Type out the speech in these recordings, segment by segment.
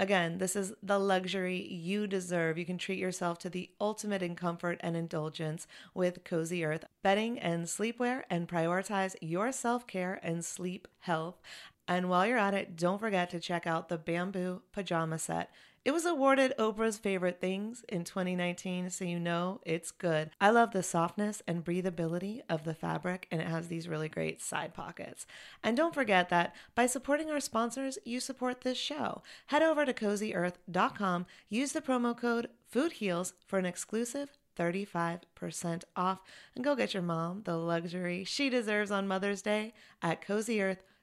Again, this is the luxury you deserve. You can treat yourself to the ultimate in comfort and indulgence with Cozy Earth bedding and sleepwear and prioritize your self care and sleep health. And while you're at it, don't forget to check out the bamboo pajama set. It was awarded Oprah's favorite things in 2019, so you know it's good. I love the softness and breathability of the fabric, and it has these really great side pockets. And don't forget that by supporting our sponsors, you support this show. Head over to cozyearth.com, use the promo code FOODHEALS for an exclusive 35% off, and go get your mom the luxury she deserves on Mother's Day at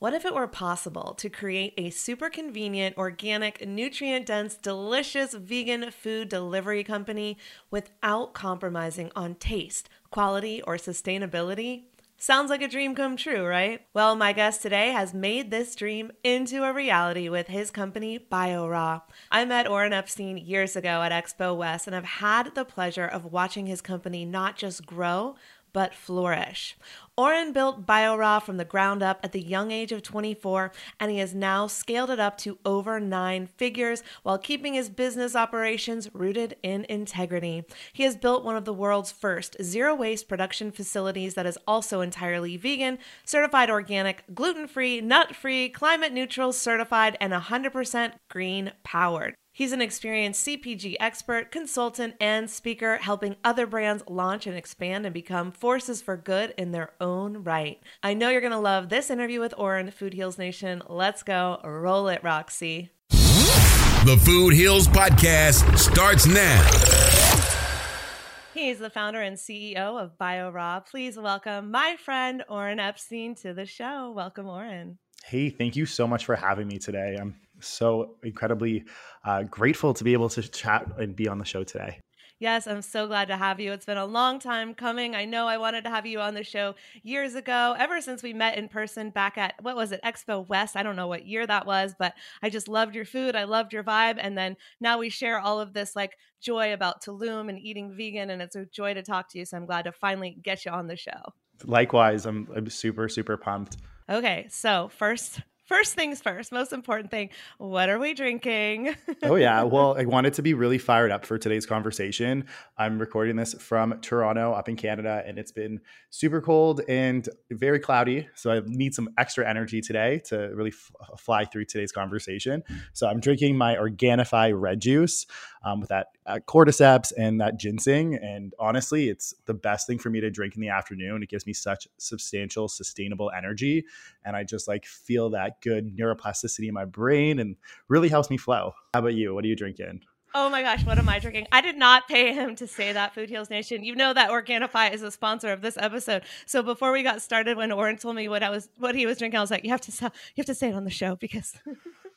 What if it were possible to create a super convenient, organic, nutrient dense, delicious vegan food delivery company without compromising on taste, quality, or sustainability? Sounds like a dream come true, right? Well, my guest today has made this dream into a reality with his company, BioRaw. I met Oren Epstein years ago at Expo West and have had the pleasure of watching his company not just grow, but flourish. Oren built BioRaw from the ground up at the young age of 24, and he has now scaled it up to over nine figures while keeping his business operations rooted in integrity. He has built one of the world's first zero waste production facilities that is also entirely vegan, certified organic, gluten free, nut free, climate neutral, certified, and 100% green powered. He's an experienced CPG expert, consultant, and speaker, helping other brands launch and expand and become forces for good in their own right. I know you're going to love this interview with Oren, Food Heals Nation. Let's go. Roll it, Roxy. The Food Heals Podcast starts now. He's the founder and CEO of BioRaw. Please welcome my friend Oren Epstein to the show. Welcome, Oren. Hey, thank you so much for having me today. I'm so incredibly uh, grateful to be able to chat and be on the show today. Yes, I'm so glad to have you. It's been a long time coming. I know I wanted to have you on the show years ago, ever since we met in person back at what was it, Expo West. I don't know what year that was, but I just loved your food. I loved your vibe. And then now we share all of this like joy about Tulum and eating vegan. And it's a joy to talk to you. So I'm glad to finally get you on the show. Likewise, I'm, I'm super, super pumped. Okay, so first first things first, most important thing. What are we drinking? oh, yeah. Well, I wanted to be really fired up for today's conversation. I'm recording this from Toronto up in Canada, and it's been super cold and very cloudy. So I need some extra energy today to really f- fly through today's conversation. So I'm drinking my Organifi red juice um, with that uh, cordyceps and that ginseng. And honestly, it's the best thing for me to drink in the afternoon. It gives me such substantial, sustainable energy. And I just like feel that good neuroplasticity in my brain and really helps me flow. How about you? What are you drinking? Oh my gosh, what am I drinking? I did not pay him to say that, Food Heals Nation. You know that Organifi is a sponsor of this episode. So before we got started, when Oren told me what I was, what he was drinking, I was like, "You have to, you have to say it on the show because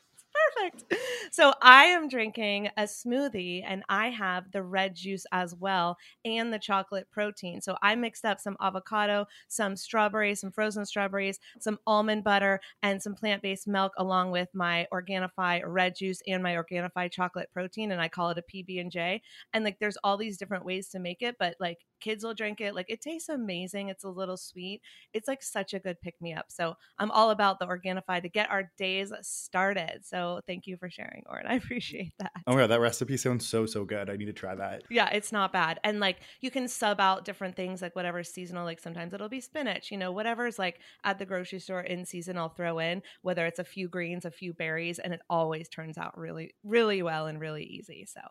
perfect. So I am drinking a smoothie and I have the red juice as well and the chocolate protein. So I mixed up some avocado, some strawberries, some frozen strawberries, some almond butter, and some plant-based milk along with my Organifi red juice and my Organifi chocolate protein and I call it a PB&J. And like there's all these different ways to make it, but like kids will drink it. Like it tastes amazing. It's a little sweet. It's like such a good pick me up. So I'm all about the Organifi to get our days started. So thank you for sharing, Oren. I appreciate that. Oh my god, that recipe sounds so so good. I need to try that. Yeah, it's not bad. And like you can sub out different things like whatever's seasonal. Like sometimes it'll be spinach, you know, whatever's like at the grocery store in season, I'll throw in, whether it's a few greens, a few berries, and it always turns out really, really well and really easy. So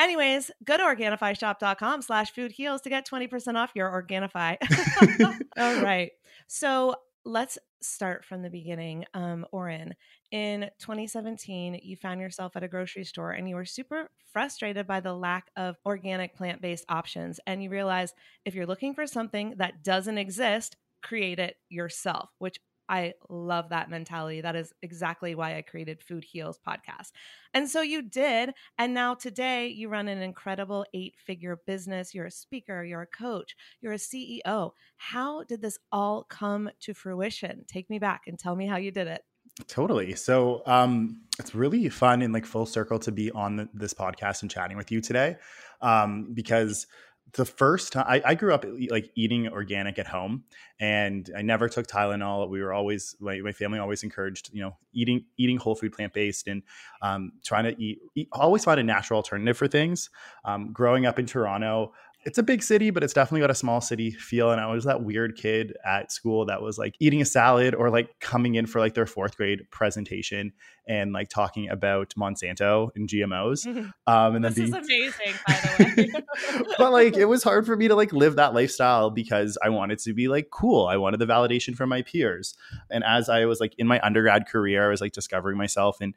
Anyways, go to organifishop.com slash food heals to get 20% off your Organifi. All right. So let's start from the beginning. Um, Oren, in 2017, you found yourself at a grocery store and you were super frustrated by the lack of organic plant based options. And you realized if you're looking for something that doesn't exist, create it yourself, which I love that mentality. That is exactly why I created Food Heals podcast. And so you did. And now today you run an incredible eight figure business. You're a speaker, you're a coach, you're a CEO. How did this all come to fruition? Take me back and tell me how you did it. Totally. So um, it's really fun and like full circle to be on the, this podcast and chatting with you today um, because the first time I, I, grew up like eating organic at home and I never took Tylenol. We were always my, my family always encouraged, you know, eating eating whole food, plant based, and um, trying to eat, eat, always find a natural alternative for things. Um, growing up in Toronto, it's a big city, but it's definitely got a small city feel. And I was that weird kid at school that was like eating a salad or like coming in for like their fourth grade presentation and like talking about Monsanto and GMOs. Um, and then this being... is amazing, by the way. but like it was hard for me to like live that lifestyle because I wanted to be like cool. I wanted the validation from my peers. And as I was like in my undergrad career, I was like discovering myself and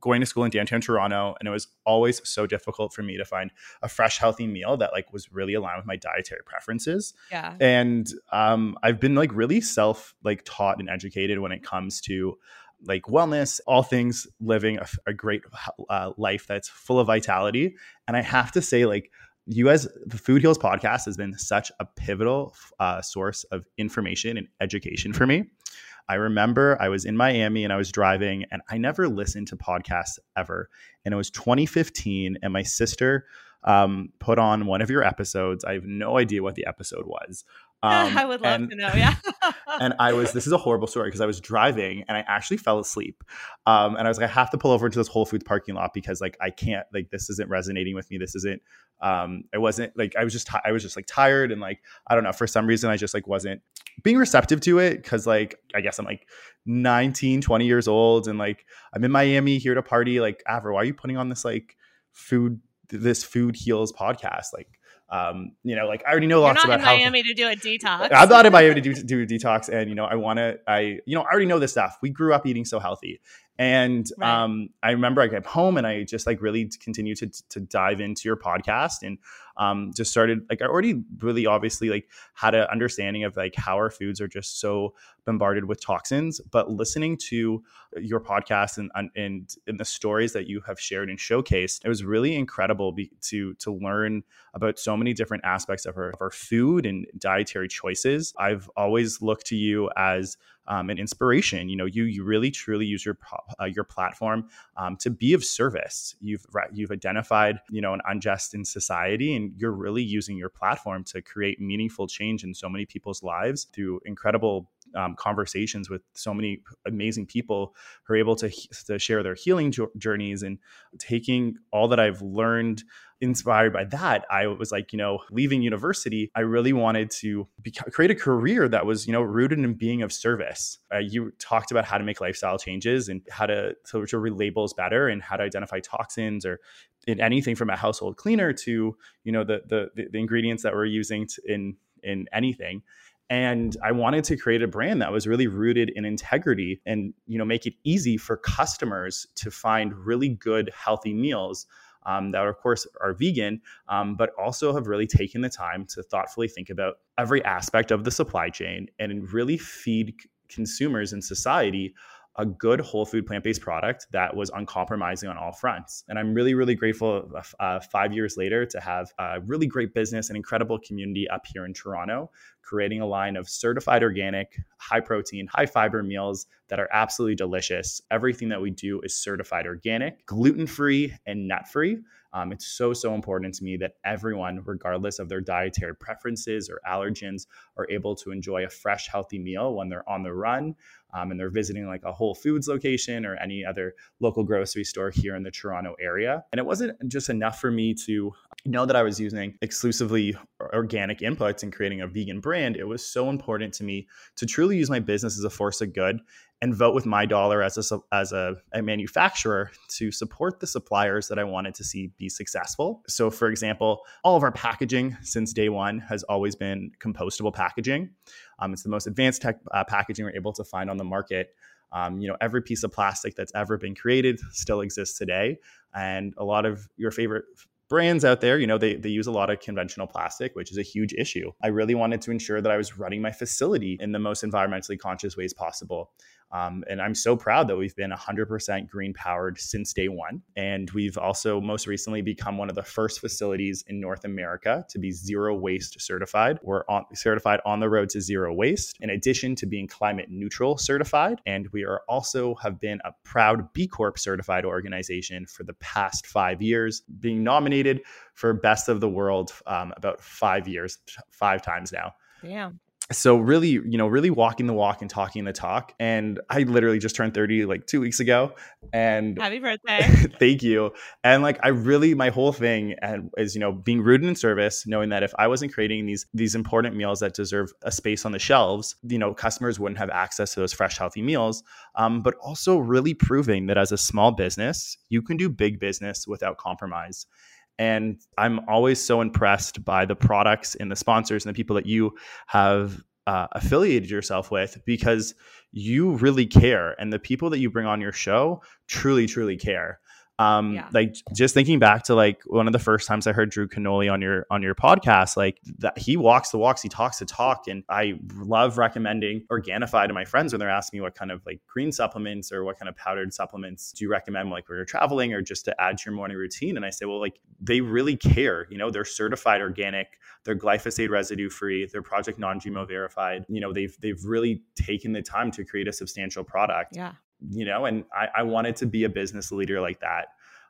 going to school in downtown Toronto. And it was always so difficult for me to find a fresh, healthy meal that like was really align with my dietary preferences. Yeah. And um, I've been like really self like taught and educated when it comes to like wellness, all things living a, a great uh, life that's full of vitality. And I have to say, like, you guys, the Food Heals podcast has been such a pivotal uh, source of information and education for me. I remember I was in Miami and I was driving, and I never listened to podcasts ever. And it was 2015, and my sister um, put on one of your episodes. I have no idea what the episode was. Um, I would love and, to know. Yeah. and I was, this is a horrible story because I was driving and I actually fell asleep. Um, and I was like, I have to pull over into this Whole Foods parking lot because like I can't, like this isn't resonating with me. This isn't, um, it wasn't like I was just, t- I was just like tired and like I don't know for some reason I just like wasn't being receptive to it because like I guess I'm like 19, 20 years old and like I'm in Miami here to party. Like, Avra, why are you putting on this like food this food heals podcast like um, you know, like I already know lots about in how Miami to do a detox. I'm not in Miami to do, do a detox, and you know, I want to. I you know, I already know this stuff. We grew up eating so healthy, and right. um, I remember I came home and I just like really continued to to dive into your podcast and um, just started like I already really obviously like had an understanding of like how our foods are just so bombarded with toxins. But listening to your podcast and and, and the stories that you have shared and showcased, it was really incredible be, to to learn about so many different aspects of our, of our food and dietary choices. I've always looked to you as um, an inspiration. You know, you you really truly use your uh, your platform um, to be of service. You've you've identified you know an unjust in society, and you're really using your platform to create meaningful change in so many people's lives through incredible um, conversations with so many amazing people who are able to, to share their healing journeys and taking all that I've learned inspired by that i was like you know leaving university i really wanted to be, create a career that was you know rooted in being of service. Uh, you talked about how to make lifestyle changes and how to so to read labels better and how to identify toxins or in anything from a household cleaner to you know the the, the ingredients that we're using to, in in anything. And i wanted to create a brand that was really rooted in integrity and you know make it easy for customers to find really good healthy meals um, that of course are vegan um, but also have really taken the time to thoughtfully think about every aspect of the supply chain and really feed consumers in society a good whole food plant based product that was uncompromising on all fronts. And I'm really, really grateful uh, uh, five years later to have a really great business and incredible community up here in Toronto, creating a line of certified organic, high protein, high fiber meals that are absolutely delicious. Everything that we do is certified organic, gluten free, and nut free. Um, it's so, so important to me that everyone, regardless of their dietary preferences or allergens, are able to enjoy a fresh, healthy meal when they're on the run um, and they're visiting like a Whole Foods location or any other local grocery store here in the Toronto area. And it wasn't just enough for me to know that I was using exclusively organic inputs and creating a vegan brand. It was so important to me to truly use my business as a force of good and vote with my dollar as a as a, a, manufacturer to support the suppliers that I wanted to see be successful. So, for example, all of our packaging since day one has always been compostable packaging. Um, it's the most advanced tech uh, packaging we're able to find on the market. Um, you know, every piece of plastic that's ever been created still exists today, and a lot of your favorite brands out there, you know, they, they use a lot of conventional plastic, which is a huge issue. I really wanted to ensure that I was running my facility in the most environmentally conscious ways possible. Um, and I'm so proud that we've been 100% green powered since day one. And we've also most recently become one of the first facilities in North America to be zero waste certified. We're on, certified on the road to zero waste, in addition to being climate neutral certified. And we are also have been a proud B Corp certified organization for the past five years, being nominated for Best of the World um, about five years, five times now. Yeah. So really you know really walking the walk and talking the talk and i literally just turned 30 like two weeks ago and happy birthday. thank you. And like i really my whole thing and is you know being rooted in service knowing that if i wasn't creating these these important meals that deserve a space on the shelves you know customers wouldn't have access to those fresh healthy meals. Um, but also really proving that as a small business you can do big business without compromise and I'm always so impressed by the products and the sponsors and the people that you have uh, affiliated yourself with because you really care. And the people that you bring on your show truly, truly care. Um, yeah. like just thinking back to like one of the first times I heard Drew Canole on your on your podcast, like that he walks the walks, he talks the talk, and I love recommending Organifi to my friends when they're asking me what kind of like green supplements or what kind of powdered supplements do you recommend, like when you're traveling or just to add to your morning routine. And I say, well, like they really care. You know, they're certified organic, they're glyphosate residue free, they're project non-GMO verified. You know, they've they've really taken the time to create a substantial product. Yeah you know, and I, I wanted to be a business leader like that,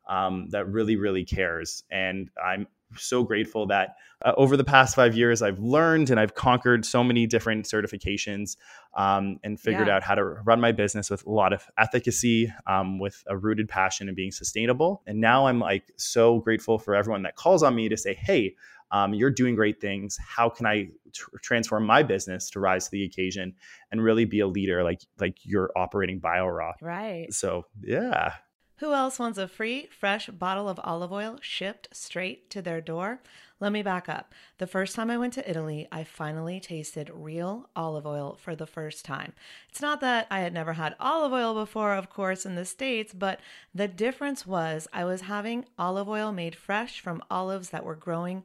um, that really, really cares. And I'm so grateful that uh, over the past five years, I've learned and I've conquered so many different certifications um, and figured yeah. out how to run my business with a lot of efficacy, um, with a rooted passion and being sustainable. And now I'm like so grateful for everyone that calls on me to say, hey, um, you're doing great things. How can I tr- transform my business to rise to the occasion and really be a leader like like you're operating BioRaw? Right. So yeah. Who else wants a free, fresh bottle of olive oil shipped straight to their door? Let me back up. The first time I went to Italy, I finally tasted real olive oil for the first time. It's not that I had never had olive oil before, of course, in the States, but the difference was I was having olive oil made fresh from olives that were growing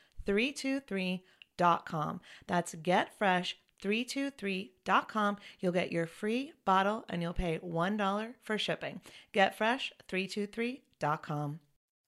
323.com. That's getfresh323.com. You'll get your free bottle and you'll pay $1 for shipping. Getfresh323.com.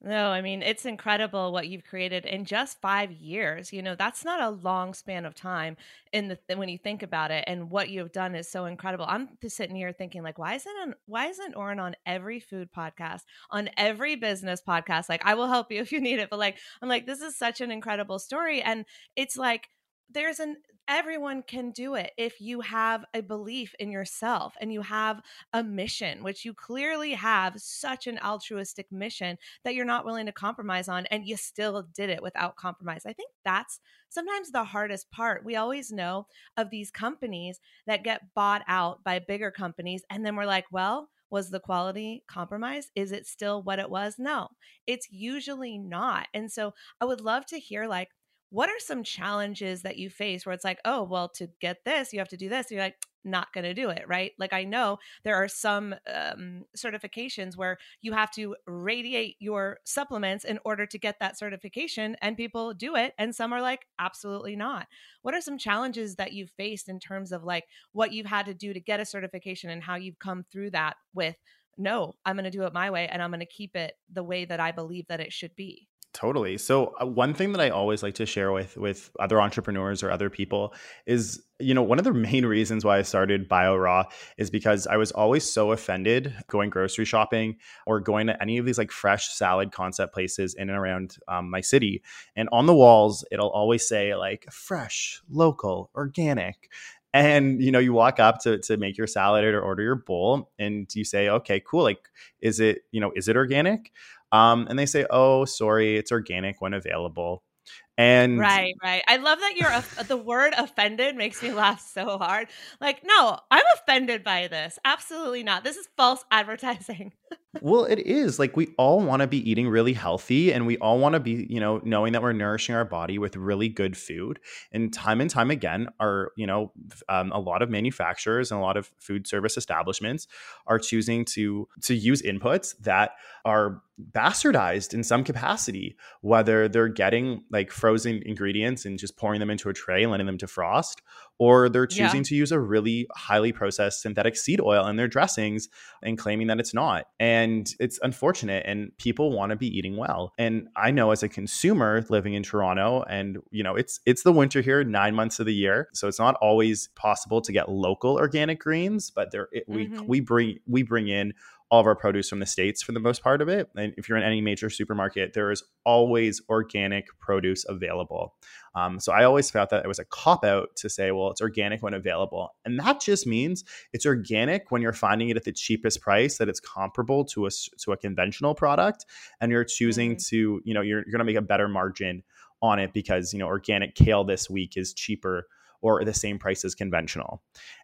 No, I mean, it's incredible what you've created in just five years. You know, that's not a long span of time in the when you think about it. And what you've done is so incredible. I'm sitting here thinking, like, why isn't on, why isn't Oren on every food podcast, on every business podcast? Like, I will help you if you need it. But like, I'm like, this is such an incredible story. And it's like there's an everyone can do it if you have a belief in yourself and you have a mission, which you clearly have such an altruistic mission that you're not willing to compromise on, and you still did it without compromise. I think that's sometimes the hardest part. We always know of these companies that get bought out by bigger companies, and then we're like, well, was the quality compromised? Is it still what it was? No, it's usually not. And so I would love to hear like, what are some challenges that you face where it's like, oh, well, to get this, you have to do this. And you're like, not going to do it, right? Like, I know there are some um, certifications where you have to radiate your supplements in order to get that certification, and people do it. And some are like, absolutely not. What are some challenges that you've faced in terms of like what you've had to do to get a certification and how you've come through that with, no, I'm going to do it my way and I'm going to keep it the way that I believe that it should be? Totally. So uh, one thing that I always like to share with with other entrepreneurs or other people is you know one of the main reasons why I started Bio Raw is because I was always so offended going grocery shopping or going to any of these like fresh salad concept places in and around um, my city, and on the walls it'll always say like fresh, local, organic, and you know you walk up to, to make your salad or order your bowl and you say okay cool. Like is it you know is it organic um, and they say, "Oh, sorry, it's organic when available." And right, right. I love that you're the word offended makes me laugh so hard. Like, no, I'm offended by this. Absolutely not. This is false advertising. well, it is. Like we all want to be eating really healthy and we all want to be, you know, knowing that we're nourishing our body with really good food. And time and time again, are, you know, um, a lot of manufacturers and a lot of food service establishments are choosing to to use inputs that are bastardized in some capacity, whether they're getting like frozen ingredients and just pouring them into a tray and letting them defrost, or they're choosing yeah. to use a really highly processed synthetic seed oil in their dressings and claiming that it's not. And it's unfortunate and people want to be eating well. And I know as a consumer living in Toronto and you know, it's it's the winter here 9 months of the year, so it's not always possible to get local organic greens, but there it, mm-hmm. we we bring we bring in all of our produce from the states for the most part of it. And if you're in any major supermarket, there is always organic produce available. Um, so I always felt that it was a cop out to say, well, it's organic when available, and that just means it's organic when you're finding it at the cheapest price that it's comparable to a to a conventional product, and you're choosing mm. to, you know, you're, you're going to make a better margin on it because you know organic kale this week is cheaper or the same price as conventional.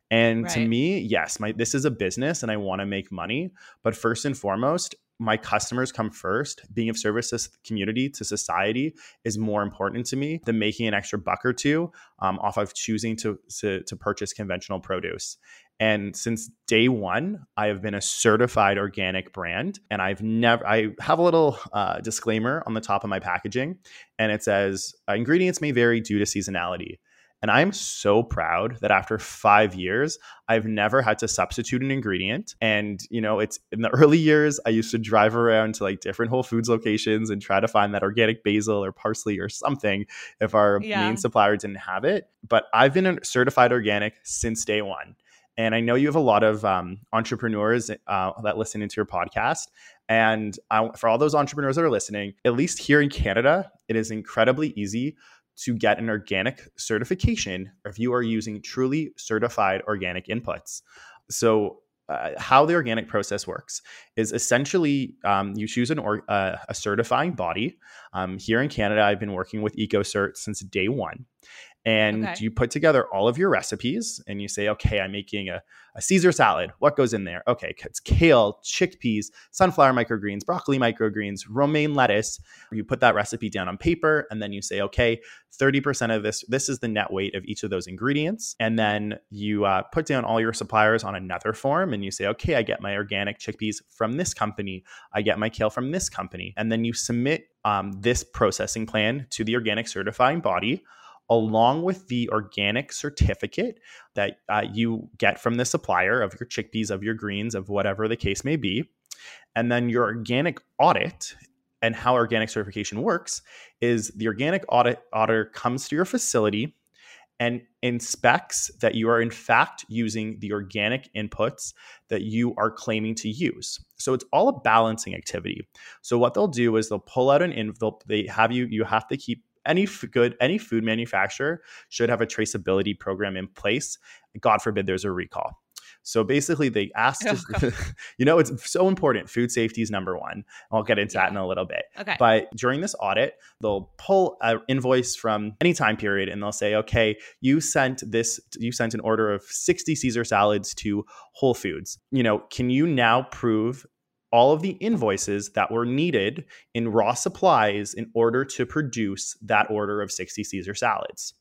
And right. to me, yes, my this is a business and I want to make money, but first and foremost, my customers come first. Being of service to the community, to society, is more important to me than making an extra buck or two um, off of choosing to, to to purchase conventional produce. And since day one, I have been a certified organic brand. And I've never, I have a little uh, disclaimer on the top of my packaging, and it says ingredients may vary due to seasonality. And I'm so proud that after five years, I've never had to substitute an ingredient. And, you know, it's in the early years, I used to drive around to like different Whole Foods locations and try to find that organic basil or parsley or something if our yeah. main supplier didn't have it. But I've been a certified organic since day one. And I know you have a lot of um, entrepreneurs uh, that listen into your podcast. And I, for all those entrepreneurs that are listening, at least here in Canada, it is incredibly easy to get an organic certification if you are using truly certified organic inputs. So, uh, how the organic process works is essentially um, you choose an or, uh, a certifying body. Um, here in Canada, I've been working with EcoCert since day one, and okay. you put together all of your recipes and you say okay i'm making a, a caesar salad. What goes in there? Okay it's kale chickpeas sunflower microgreens broccoli microgreens romaine lettuce. You put that recipe down on paper and then you say okay 30% of this this is the net weight of each of those ingredients. And then you uh, put down all your suppliers on another form and you say okay i get my organic chickpeas from this company. I get my kale from this company. And then you submit um, this processing plan to the organic certifying body along with the organic certificate that uh, you get from the supplier of your chickpeas, of your greens, of whatever the case may be. And then your organic audit and how organic certification works is the organic audit auditor comes to your facility and inspects that you are in fact using the organic inputs that you are claiming to use. So it's all a balancing activity. So what they'll do is they'll pull out an envelope. They have you you have to keep any good any food manufacturer should have a traceability program in place. God forbid there's a recall. So basically, they asked, oh, you know, it's so important. Food safety is number one. I'll get into yeah. that in a little bit. Okay. But during this audit, they'll pull an invoice from any time period and they'll say, okay, you sent this, you sent an order of 60 Caesar salads to Whole Foods. You know, can you now prove all of the invoices that were needed in raw supplies in order to produce that order of 60 Caesar salads.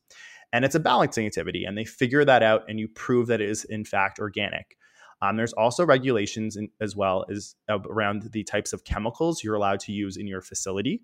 And it's a balancing activity, and they figure that out, and you prove that it is in fact organic. Um, there's also regulations in, as well as uh, around the types of chemicals you're allowed to use in your facility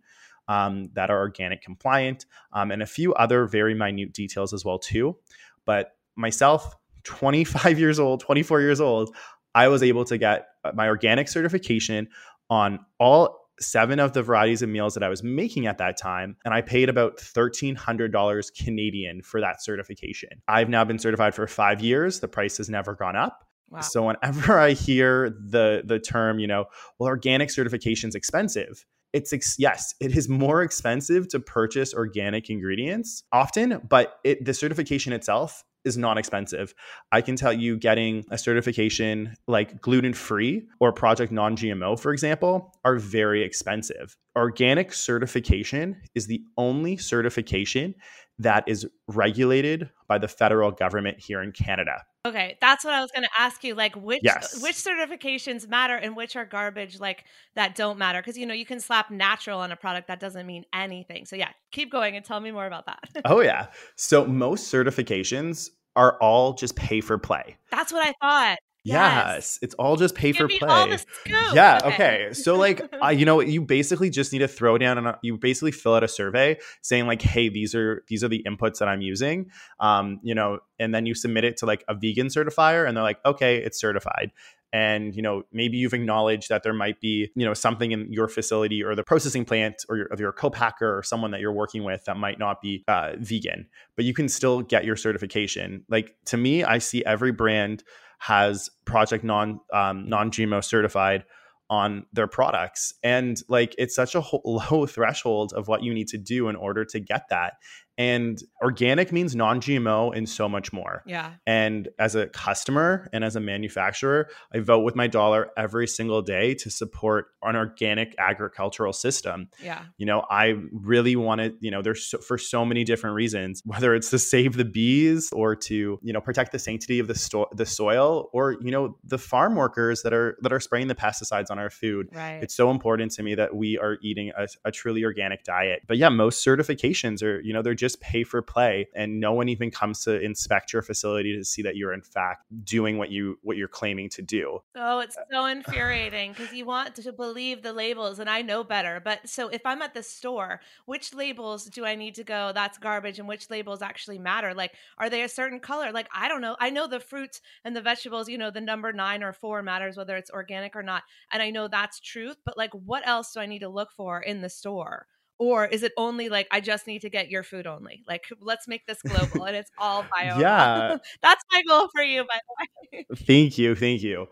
um, that are organic compliant, um, and a few other very minute details as well too. But myself, 25 years old, 24 years old, I was able to get my organic certification on all seven of the varieties of meals that I was making at that time, and I paid about $1,300 Canadian for that certification. I've now been certified for five years. The price has never gone up. Wow. So whenever I hear the the term, you know, well, organic certification is expensive, it's ex- yes, it is more expensive to purchase organic ingredients often, but it, the certification itself is not expensive. I can tell you getting a certification like gluten free or project non GMO, for example, are very expensive. Organic certification is the only certification that is regulated by the federal government here in Canada. Okay, that's what I was going to ask you. Like, which yes. which certifications matter and which are garbage, like that don't matter? Because you know you can slap natural on a product that doesn't mean anything. So yeah, keep going and tell me more about that. oh yeah, so most certifications are all just pay for play. That's what I thought. Yes. yes. it's all just pay Give for play. Yeah, okay. So like, uh, you know, you basically just need to throw down and you basically fill out a survey saying like, "Hey, these are these are the inputs that I'm using." Um, you know, and then you submit it to like a vegan certifier and they're like, "Okay, it's certified." and you know maybe you've acknowledged that there might be you know something in your facility or the processing plant or your, of your co-packer or someone that you're working with that might not be uh, vegan but you can still get your certification like to me i see every brand has project non um, non GMO certified on their products. And like it's such a low threshold of what you need to do in order to get that and organic means non GMO and so much more. Yeah. And as a customer and as a manufacturer, I vote with my dollar every single day to support an organic agricultural system. Yeah. You know, I really want to, you know, there's so, for so many different reasons, whether it's to save the bees or to, you know, protect the sanctity of the, sto- the soil or, you know, the farm workers that are, that are spraying the pesticides on our food. Right. It's so important to me that we are eating a, a truly organic diet. But yeah, most certifications are, you know, they're just pay for play and no one even comes to inspect your facility to see that you're in fact doing what you what you're claiming to do. Oh, it's uh, so infuriating because you want to believe the labels and I know better. But so if I'm at the store, which labels do I need to go that's garbage and which labels actually matter? Like are they a certain color? Like I don't know. I know the fruits and the vegetables, you know, the number 9 or 4 matters whether it's organic or not. And I know that's truth, but like what else do I need to look for in the store? Or is it only like i just need to get your food only like let's make this global and it's all bio. Yeah. That's my goal for you by the way. Thank you thank you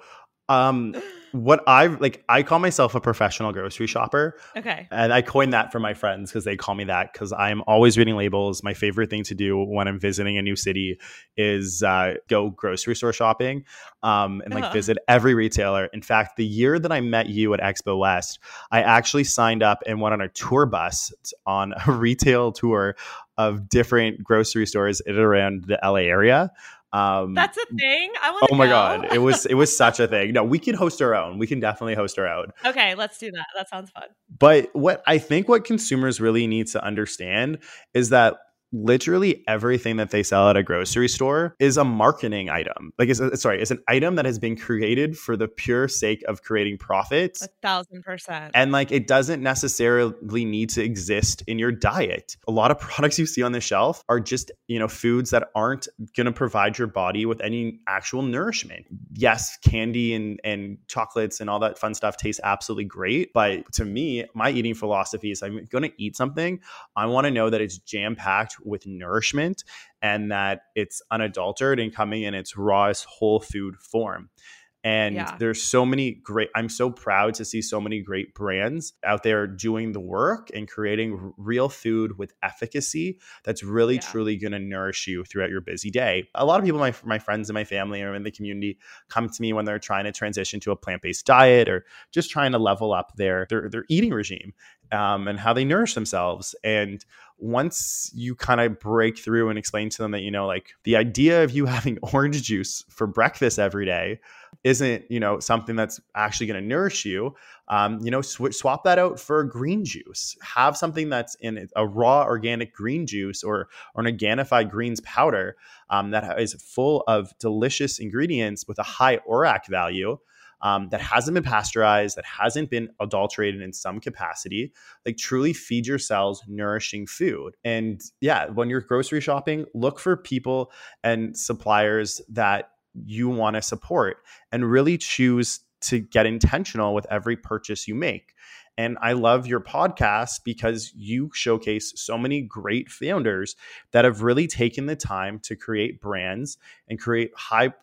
um what i like i call myself a professional grocery shopper okay. and i coined that for my friends because they call me that because i'm always reading labels. My favorite thing to do when i'm visiting a new city is uh, go grocery store shopping um, and like uh-huh. visit every retailer. In fact the year that i met you at expo west i actually signed up and went on a tour bus on a retail tour of different grocery stores in and around the la area um, That's a thing. I want. Oh my god, it was it was such a thing. No, we can host our own. We can definitely host our own. Okay, let's do that. That sounds fun. But what I think what consumers really need to understand is that literally everything that they sell at a grocery store is a marketing item. Like, it's a, sorry, it's an item that has been created for the pure sake of creating profits. A thousand percent. And like, it doesn't necessarily need to exist in your diet. A lot of products you see on the shelf are just, you know, foods that aren't going to provide your body with any actual nourishment. Yes, candy and, and chocolates and all that fun stuff tastes absolutely great. But to me, my eating philosophy is I'm going to eat something. I want to know that it's jam packed with nourishment and that it's unadulterated and coming in its rawest whole food form. And yeah. there's so many great, I'm so proud to see so many great brands out there doing the work and creating real food with efficacy that's really, yeah. truly going to nourish you throughout your busy day. A lot of people, my, my friends and my family or in the community, come to me when they're trying to transition to a plant based diet or just trying to level up their, their, their eating regime um, and how they nourish themselves. And once you kind of break through and explain to them that, you know, like the idea of you having orange juice for breakfast every day isn't, you know, something that's actually going to nourish you, um, you know, sw- swap that out for a green juice. Have something that's in a raw organic green juice or, or an organified greens powder um, that is full of delicious ingredients with a high ORAC value um, that hasn't been pasteurized, that hasn't been adulterated in some capacity. Like truly feed your cells nourishing food. And yeah, when you're grocery shopping, look for people and suppliers that you want to support and really choose to get intentional with every purchase you make. And I love your podcast because you showcase so many great founders that have really taken the time to create brands and create high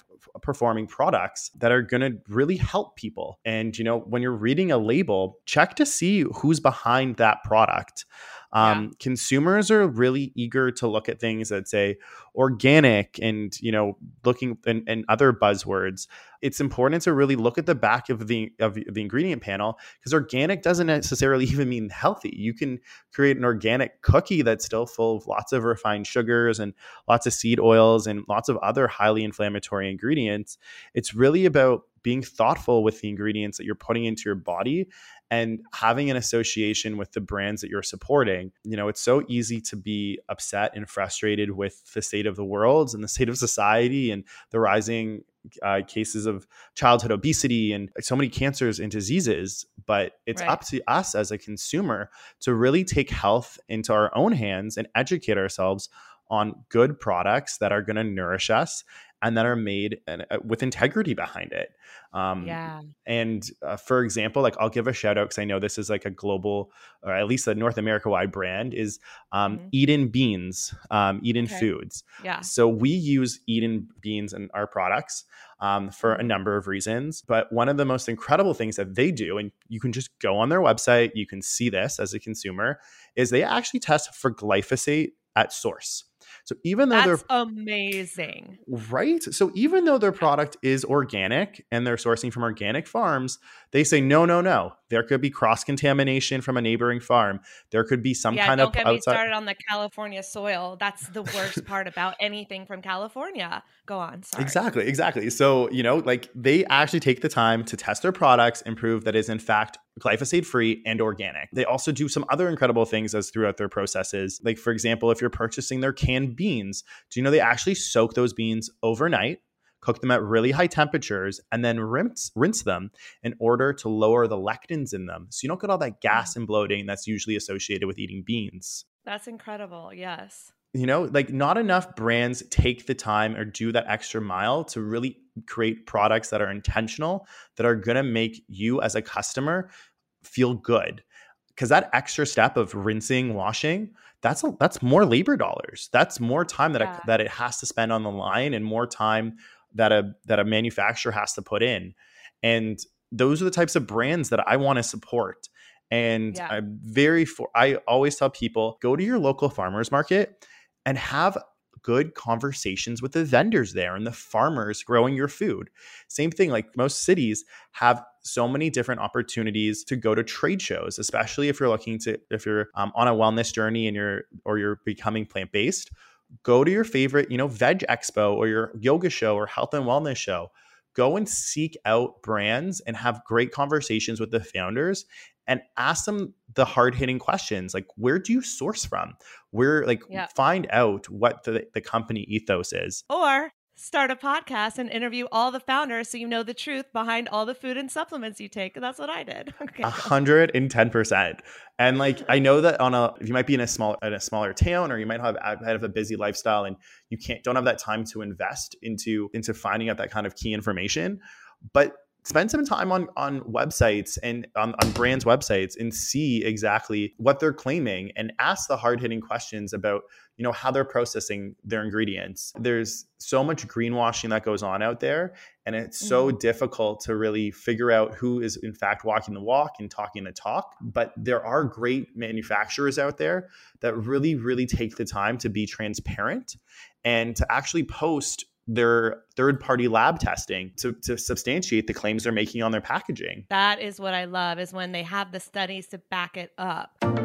performing products that are going to really help people. And, you know, when you're reading a label, check to see who's behind that product. Um, yeah. Consumers are really eager to look at things that say organic and you know looking and, and other buzzwords. It's important to really look at the back of the of the ingredient panel because organic doesn't necessarily even mean healthy. You can create an organic cookie that's still full of lots of refined sugars and lots of seed oils and lots of other highly inflammatory ingredients. It's really about being thoughtful with the ingredients that you're putting into your body and having an association with the brands that you're supporting. You know, it's so easy to be upset and frustrated with the state of the world and the state of society and the rising uh, cases of childhood obesity and so many cancers and diseases. But it's right. up to us as a consumer to really take health into our own hands and educate ourselves on good products that are going to nourish us and that are made uh, with integrity behind it. Um, yeah. And uh, for example, like I'll give a shout out because I know this is like a global, or at least a North America wide brand, is um, mm-hmm. Eden Beans, um, Eden okay. Foods. Yeah. So we use Eden Beans in our products um, for a mm-hmm. number of reasons. But one of the most incredible things that they do, and you can just go on their website, you can see this as a consumer, is they actually test for glyphosate at source. So even though That's they're amazing, right? So even though their product is organic and they're sourcing from organic farms, they say no, no, no. There could be cross contamination from a neighboring farm. There could be some yeah, kind don't of get outside- me started on the California soil. That's the worst part about anything from California. Go on. Sorry. Exactly, exactly. So you know, like they actually take the time to test their products and prove that is in fact glyphosate free and organic. They also do some other incredible things as throughout their processes. Like for example, if you're purchasing their canned beans, do you know they actually soak those beans overnight? Cook them at really high temperatures and then rinse, rinse them in order to lower the lectins in them. So you don't get all that gas and bloating that's usually associated with eating beans. That's incredible. Yes you know like not enough brands take the time or do that extra mile to really create products that are intentional that are going to make you as a customer feel good because that extra step of rinsing washing that's a, that's more labor dollars that's more time that yeah. it, that it has to spend on the line and more time that a that a manufacturer has to put in and those are the types of brands that I want to support and yeah. I'm very for I always tell people go to your local farmers market and have good conversations with the vendors there and the farmers growing your food. Same thing, like most cities have so many different opportunities to go to trade shows, especially if you're looking to, if you're um, on a wellness journey and you're, or you're becoming plant based. Go to your favorite, you know, veg expo or your yoga show or health and wellness show go and seek out brands and have great conversations with the founders and ask them the hard hitting questions like where do you source from where like yeah. find out what the, the company ethos is or start a podcast and interview all the founders so you know the truth behind all the food and supplements you take. That's what I did. A hundred and ten percent. And like I know that on a if you might be in a small in a smaller town or you might have have a busy lifestyle and you can't don't have that time to invest into into finding out that kind of key information. But spend some time on on websites and on, on brands websites and see exactly what they're claiming and ask the hard-hitting questions about you know how they're processing their ingredients there's so much greenwashing that goes on out there and it's so mm-hmm. difficult to really figure out who is in fact walking the walk and talking the talk but there are great manufacturers out there that really really take the time to be transparent and to actually post their third party lab testing to, to substantiate the claims they're making on their packaging. That is what I love is when they have the studies to back it up.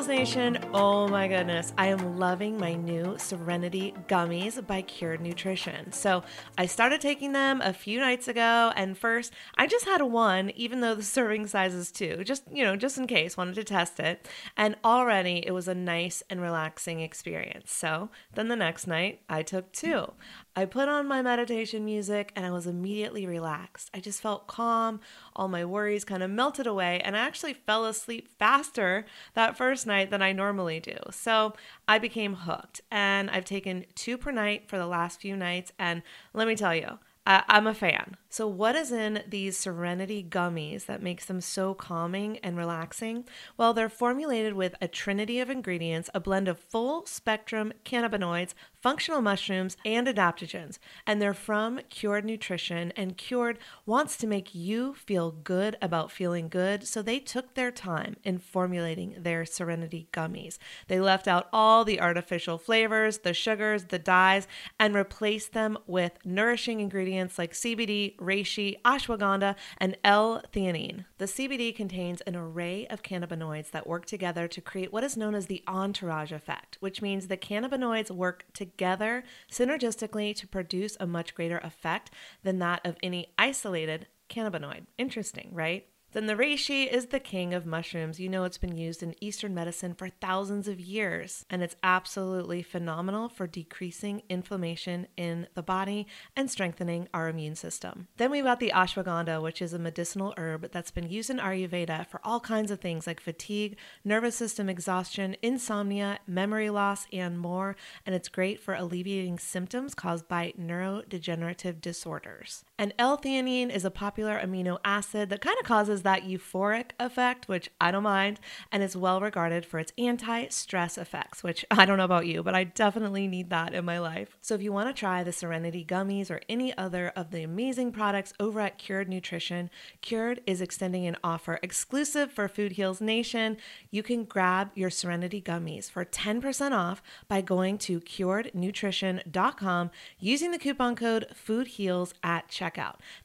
Heals Nation, oh my goodness, I am loving my new Serenity gummies by Cured Nutrition. So I started taking them a few nights ago, and first I just had one, even though the serving size is two, just you know, just in case, wanted to test it. And already it was a nice and relaxing experience. So then the next night I took two. I put on my meditation music and I was immediately relaxed. I just felt calm. All my worries kind of melted away, and I actually fell asleep faster that first night than I normally do. So I became hooked, and I've taken two per night for the last few nights. And let me tell you, I- I'm a fan. So, what is in these Serenity gummies that makes them so calming and relaxing? Well, they're formulated with a trinity of ingredients, a blend of full spectrum cannabinoids, functional mushrooms, and adaptogens. And they're from Cured Nutrition, and Cured wants to make you feel good about feeling good. So, they took their time in formulating their Serenity gummies. They left out all the artificial flavors, the sugars, the dyes, and replaced them with nourishing ingredients like CBD reishi, ashwagandha, and L-theanine. The CBD contains an array of cannabinoids that work together to create what is known as the entourage effect, which means the cannabinoids work together synergistically to produce a much greater effect than that of any isolated cannabinoid. Interesting, right? Then the reishi is the king of mushrooms. You know, it's been used in Eastern medicine for thousands of years, and it's absolutely phenomenal for decreasing inflammation in the body and strengthening our immune system. Then we've got the ashwagandha, which is a medicinal herb that's been used in Ayurveda for all kinds of things like fatigue, nervous system exhaustion, insomnia, memory loss, and more. And it's great for alleviating symptoms caused by neurodegenerative disorders. And L theanine is a popular amino acid that kind of causes that euphoric effect, which I don't mind, and is well regarded for its anti stress effects, which I don't know about you, but I definitely need that in my life. So if you want to try the Serenity gummies or any other of the amazing products over at Cured Nutrition, Cured is extending an offer exclusive for Food Heals Nation. You can grab your Serenity gummies for 10% off by going to curednutrition.com using the coupon code FOODHEALS at checkout.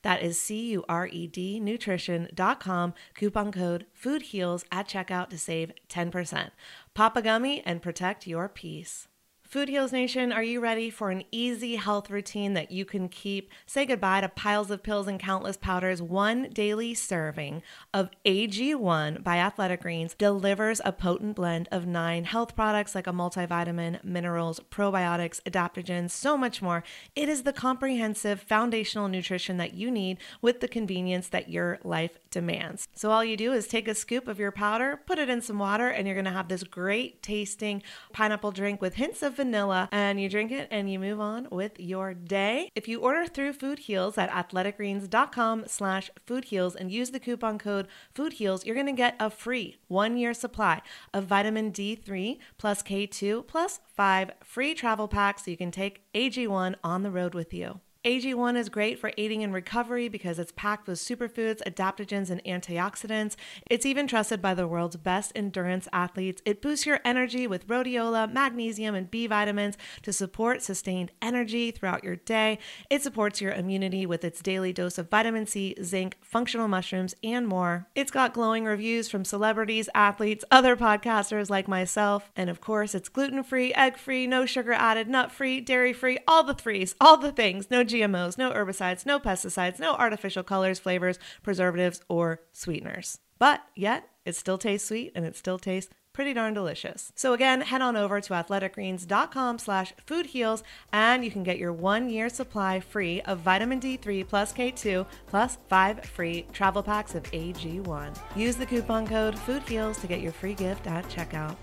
That is C U R E D nutrition.com, coupon code FOODHEALS at checkout to save 10%. Pop a gummy and protect your peace. Food Heals Nation, are you ready for an easy health routine that you can keep? Say goodbye to piles of pills and countless powders. One daily serving of AG1 by Athletic Greens delivers a potent blend of nine health products like a multivitamin, minerals, probiotics, adaptogens, so much more. It is the comprehensive foundational nutrition that you need with the convenience that your life demands. So all you do is take a scoop of your powder, put it in some water, and you're going to have this great tasting pineapple drink with hints of vanilla and you drink it and you move on with your day. If you order through Food Heals at athleticgreens.com slash food heals and use the coupon code food heals, you're going to get a free one year supply of vitamin D3 plus K2 plus five free travel packs so you can take AG1 on the road with you. AG1 is great for aiding in recovery because it's packed with superfoods, adaptogens, and antioxidants. It's even trusted by the world's best endurance athletes. It boosts your energy with rhodiola, magnesium, and B vitamins to support sustained energy throughout your day. It supports your immunity with its daily dose of vitamin C, zinc, functional mushrooms, and more. It's got glowing reviews from celebrities, athletes, other podcasters like myself. And of course, it's gluten free, egg free, no sugar added, nut free, dairy free, all the threes, all the things. No GMOs, no herbicides, no pesticides, no artificial colors, flavors, preservatives, or sweeteners. But yet, it still tastes sweet and it still tastes pretty darn delicious. So again, head on over to athleticgreens.com slash foodheals and you can get your one year supply free of vitamin D3 plus K2 plus five free travel packs of AG1. Use the coupon code foodheals to get your free gift at checkout.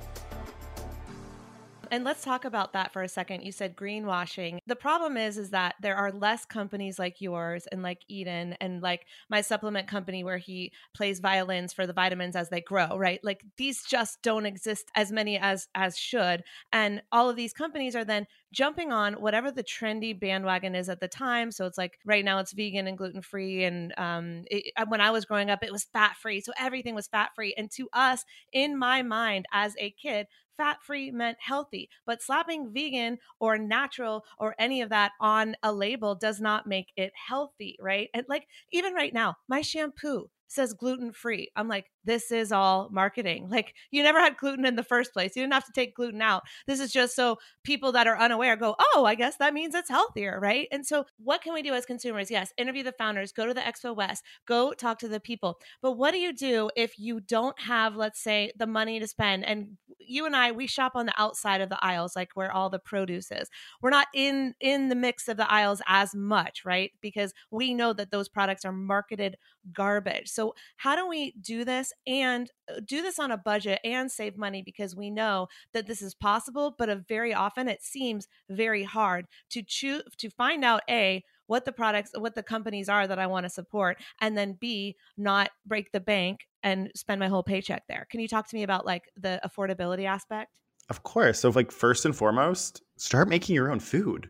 And let's talk about that for a second. You said greenwashing. The problem is is that there are less companies like yours and like Eden and like my supplement company where he plays violins for the vitamins as they grow, right? Like these just don't exist as many as as should. And all of these companies are then jumping on whatever the trendy bandwagon is at the time. So it's like right now it's vegan and gluten free. And um, it, when I was growing up, it was fat free. So everything was fat free. And to us, in my mind as a kid, fat free meant healthy. But slapping vegan or natural or any of that on a label does not make it healthy, right? And like even right now, my shampoo says gluten free. I'm like, this is all marketing. Like, you never had gluten in the first place. You didn't have to take gluten out. This is just so people that are unaware go, oh, I guess that means it's healthier, right? And so, what can we do as consumers? Yes, interview the founders, go to the Expo West, go talk to the people. But what do you do if you don't have, let's say, the money to spend? And you and I, we shop on the outside of the aisles, like where all the produce is. We're not in in the mix of the aisles as much, right? Because we know that those products are marketed garbage. So, how do we do this and uh, do this on a budget and save money? Because we know that this is possible, but very often it seems very hard to choose to find out a what the products, what the companies are that I want to support, and then B, not break the bank and spend my whole paycheck there. Can you talk to me about like the affordability aspect? Of course. So, like, first and foremost, start making your own food.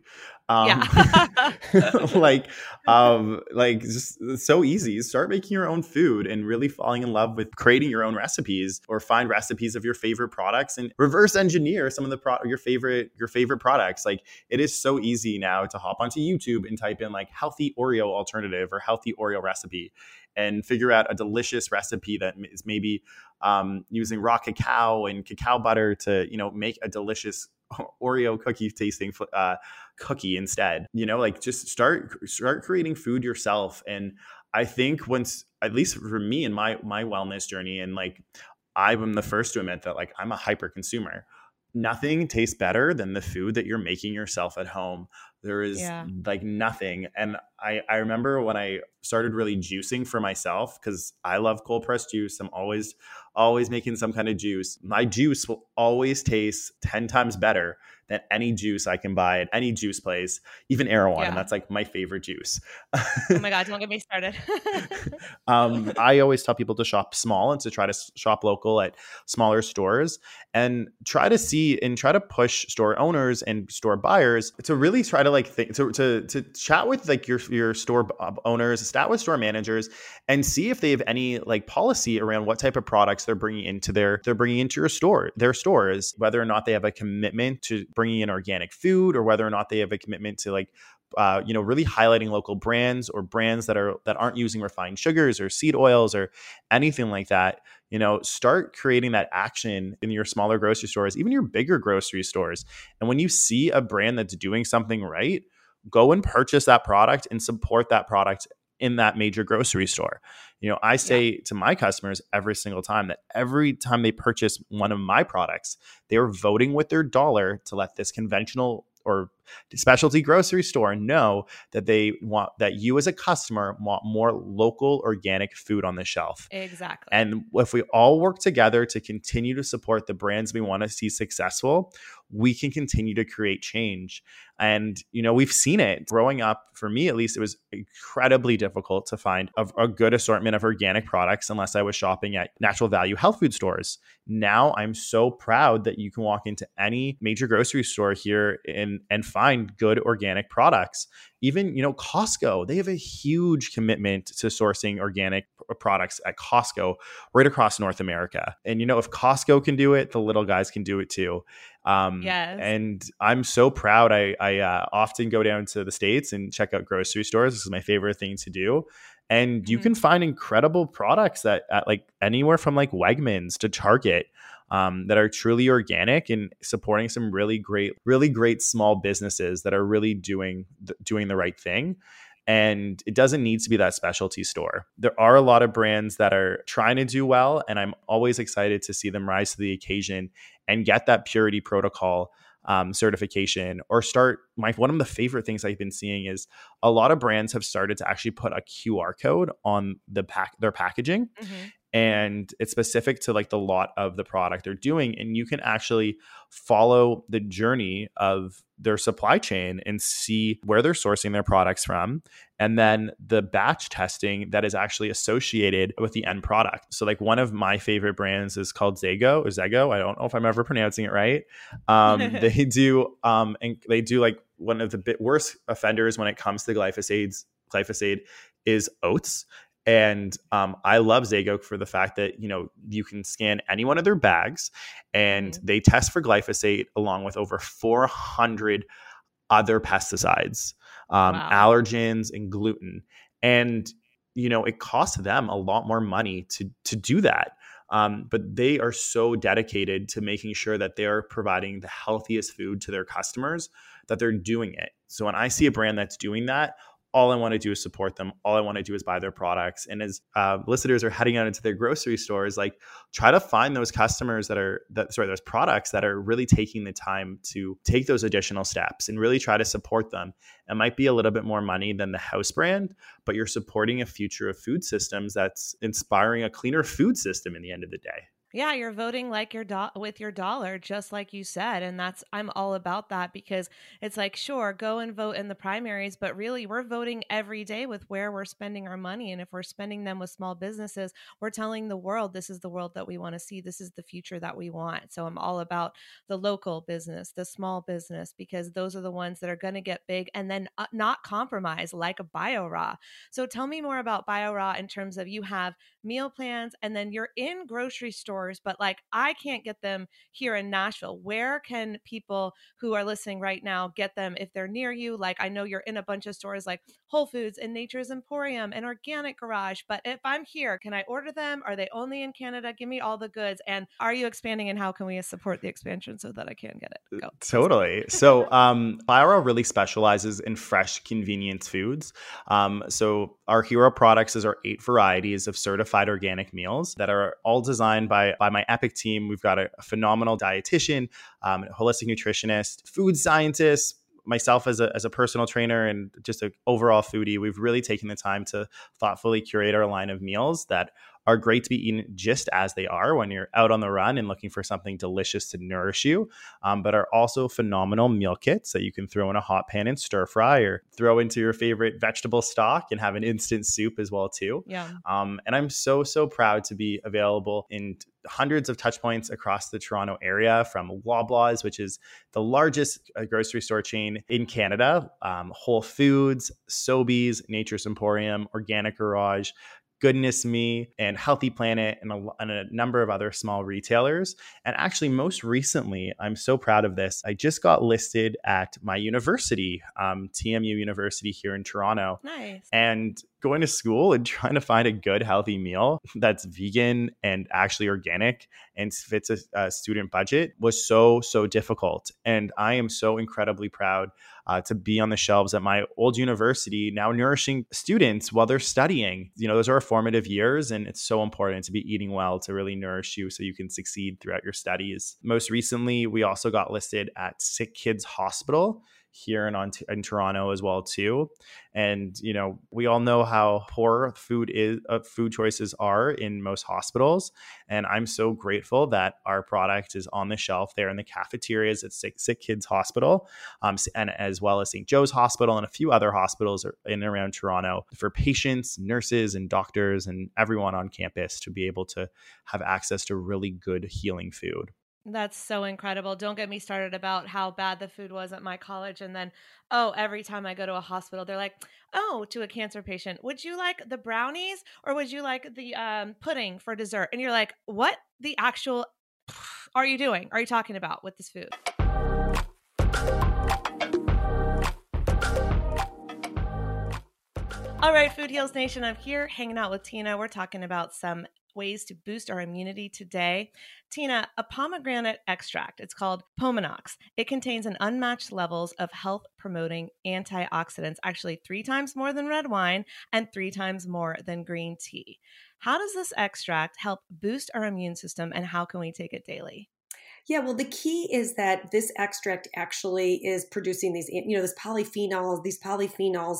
Um, yeah. like, um, like just so easy. Start making your own food and really falling in love with creating your own recipes, or find recipes of your favorite products and reverse engineer some of the pro- your favorite your favorite products. Like, it is so easy now to hop onto YouTube and type in like healthy Oreo alternative or healthy Oreo recipe, and figure out a delicious recipe that is maybe um, using raw cacao and cacao butter to you know make a delicious Oreo cookie tasting uh, cookie instead. You know, like just start start creating food yourself. And I think once, at least for me in my my wellness journey, and like I'm the first to admit that like I'm a hyper consumer. Nothing tastes better than the food that you're making yourself at home. There is yeah. like nothing. And I, I remember when I started really juicing for myself because I love cold pressed juice. I'm always always making some kind of juice. My juice will always taste 10 times better than any juice I can buy at any juice place, even Erewhon. Yeah. And that's like my favorite juice. oh my God, don't get me started. um, I always tell people to shop small and to try to shop local at smaller stores and try to see and try to push store owners and store buyers to really try to like think to, to, to chat with like your, your store owners, chat with store managers and see if they have any like policy around what type of products they're bringing into their they're bringing into your store their stores whether or not they have a commitment to bringing in organic food or whether or not they have a commitment to like uh, you know really highlighting local brands or brands that are that aren't using refined sugars or seed oils or anything like that you know start creating that action in your smaller grocery stores even your bigger grocery stores. And when you see a brand that's doing something right go and purchase that product and support that product in that major grocery store. You know, I say yeah. to my customers every single time that every time they purchase one of my products, they are voting with their dollar to let this conventional or specialty grocery store know that they want that you as a customer want more local organic food on the shelf. Exactly. And if we all work together to continue to support the brands we want to see successful, we can continue to create change. And, you know, we've seen it growing up. For me, at least, it was incredibly difficult to find a, a, good assortment of organic products unless I was shopping at natural value health food stores. Now I'm so proud that you can walk into any major grocery store here and, and find good organic products even you know costco they have a huge commitment to sourcing organic products at costco right across north america and you know if costco can do it the little guys can do it too um, yes. and i'm so proud i, I uh, often go down to the states and check out grocery stores this is my favorite thing to do and you mm-hmm. can find incredible products that at like anywhere from like wegmans to target um, that are truly organic and supporting some really great, really great small businesses that are really doing doing the right thing. And it doesn't need to be that specialty store. There are a lot of brands that are trying to do well, and I'm always excited to see them rise to the occasion and get that purity protocol um, certification or start my one of the favorite things I've been seeing is a lot of brands have started to actually put a QR code on the pack their packaging mm-hmm and it's specific to like the lot of the product they're doing and you can actually follow the journey of their supply chain and see where they're sourcing their products from and then the batch testing that is actually associated with the end product. So like one of my favorite brands is called zago or zego i don't know if i'm ever pronouncing it right. Um, they do um, and they do like one of the bit worst offenders when it comes to glyphosate glyphosate is oats and um, I love Zago for the fact that you know you can scan any one of their bags, and mm-hmm. they test for glyphosate along with over 400 other pesticides, um, wow. allergens, and gluten. And you know it costs them a lot more money to to do that. Um, but they are so dedicated to making sure that they're providing the healthiest food to their customers that they're doing it. So when I see a brand that's doing that, all I want to do is support them. All I want to do is buy their products. And as uh, listeners are heading out into their grocery stores, like try to find those customers that are that sorry, those products that are really taking the time to take those additional steps and really try to support them. It might be a little bit more money than the house brand, but you're supporting a future of food systems that's inspiring a cleaner food system in the end of the day. Yeah, you're voting like your do- with your dollar, just like you said, and that's I'm all about that because it's like, sure, go and vote in the primaries, but really, we're voting every day with where we're spending our money, and if we're spending them with small businesses, we're telling the world this is the world that we want to see, this is the future that we want. So I'm all about the local business, the small business, because those are the ones that are going to get big and then uh, not compromise, like a BioRaw. So tell me more about BioRaw in terms of you have meal plans, and then you're in grocery stores but like I can't get them here in Nashville. Where can people who are listening right now get them if they're near you? Like I know you're in a bunch of stores like Whole Foods and Nature's Emporium and Organic Garage, but if I'm here, can I order them? Are they only in Canada? Give me all the goods. And are you expanding and how can we support the expansion so that I can get it? Go. Totally. So um really specializes in fresh convenience foods. Um, so our hero products is our eight varieties of certified organic meals that are all designed by by my Epic team. We've got a, a phenomenal dietitian, um, holistic nutritionist, food scientist, myself as a, as a personal trainer and just an overall foodie, we've really taken the time to thoughtfully curate our line of meals that are great to be eaten just as they are when you're out on the run and looking for something delicious to nourish you, um, but are also phenomenal meal kits that you can throw in a hot pan and stir fry or throw into your favorite vegetable stock and have an instant soup as well too. Yeah. Um, and I'm so so proud to be available in hundreds of touch points across the Toronto area from Loblaws, which is the largest uh, grocery store chain in Canada, um, Whole Foods, Sobeys, Nature's Emporium, Organic Garage, Goodness Me and Healthy Planet and a, and a, number of other small retailers. And actually, most recently, I'm so proud of this. I just got listed at my university, um, TMU University here in Toronto. Nice. And going to school and trying to find a good, healthy meal that's vegan and actually organic and fits a, a student budget was so, so difficult. And I am so incredibly proud uh, to be on the shelves at my old university, now nourishing students while they're studying. You know, those are formative years, and it's so important to be eating well to really nourish you so you can succeed throughout your studies. Most recently, we also got listed at Sick Kids Hospital here in, in Toronto as well too. And you know, we all know how poor food is uh, food choices are in most hospitals, and I'm so grateful that our product is on the shelf there in the cafeterias at Sick, Sick Kids Hospital, um, and as well as St. Joe's Hospital and a few other hospitals in and around Toronto for patients, nurses, and doctors and everyone on campus to be able to have access to really good healing food. That's so incredible. Don't get me started about how bad the food was at my college. And then, oh, every time I go to a hospital, they're like, oh, to a cancer patient, would you like the brownies or would you like the um, pudding for dessert? And you're like, what the actual are you doing? Are you talking about with this food? All right, Food Heals Nation, I'm here hanging out with Tina. We're talking about some ways to boost our immunity today. Tina, a pomegranate extract, it's called Pomanox. It contains an unmatched levels of health promoting antioxidants, actually three times more than red wine and three times more than green tea. How does this extract help boost our immune system and how can we take it daily? Yeah, well, the key is that this extract actually is producing these, you know, this polyphenols. These polyphenols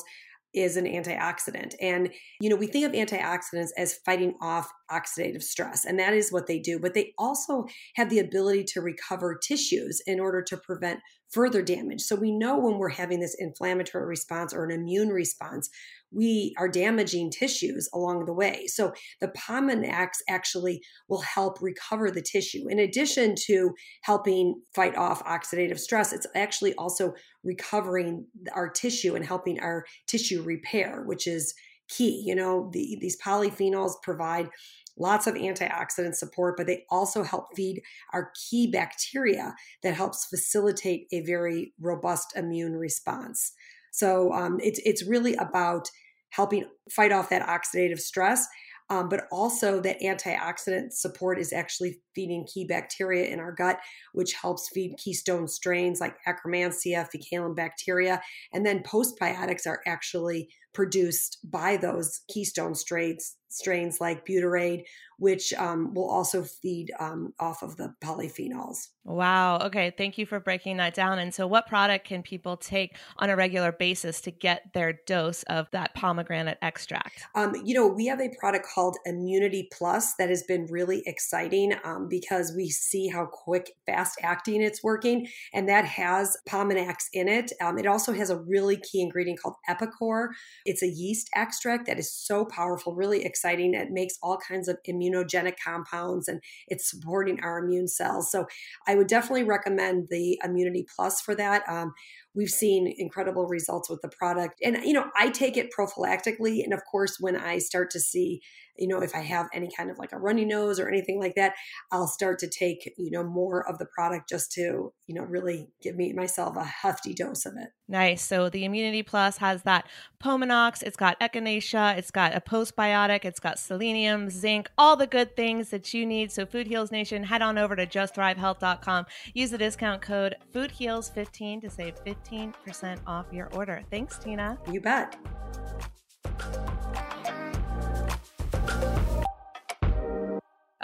is an antioxidant. And, you know, we think of antioxidants as fighting off oxidative stress, and that is what they do. But they also have the ability to recover tissues in order to prevent further damage. So we know when we're having this inflammatory response or an immune response, we are damaging tissues along the way. So the Pomanox actually will help recover the tissue. In addition to helping fight off oxidative stress, it's actually also recovering our tissue and helping our tissue repair, which is key. You know, the, these polyphenols provide lots of antioxidant support, but they also help feed our key bacteria that helps facilitate a very robust immune response. So um, it's it's really about helping fight off that oxidative stress um, but also that antioxidant support is actually feeding key bacteria in our gut, which helps feed keystone strains like Akkermansia, Faecalibacterium. And then postbiotics are actually produced by those keystone strains, strains like butyrate, which um, will also feed um, off of the polyphenols. Wow. Okay. Thank you for breaking that down. And so, what product can people take on a regular basis to get their dose of that pomegranate extract? Um, you know, we have a product called Immunity Plus that has been really exciting. Um, because we see how quick, fast acting it's working. And that has Pomanox in it. Um, it also has a really key ingredient called Epicor. It's a yeast extract that is so powerful, really exciting. It makes all kinds of immunogenic compounds and it's supporting our immune cells. So I would definitely recommend the Immunity Plus for that. Um, we've seen incredible results with the product. And, you know, I take it prophylactically. And of course, when I start to see you know, if I have any kind of like a runny nose or anything like that, I'll start to take, you know, more of the product just to, you know, really give me myself a hefty dose of it. Nice. So the Immunity Plus has that Pomanox, it's got echinacea, it's got a postbiotic, it's got selenium, zinc, all the good things that you need. So Food Heals Nation, head on over to justthrivehealth.com. Use the discount code FoodHeals15 to save 15% off your order. Thanks, Tina. You bet.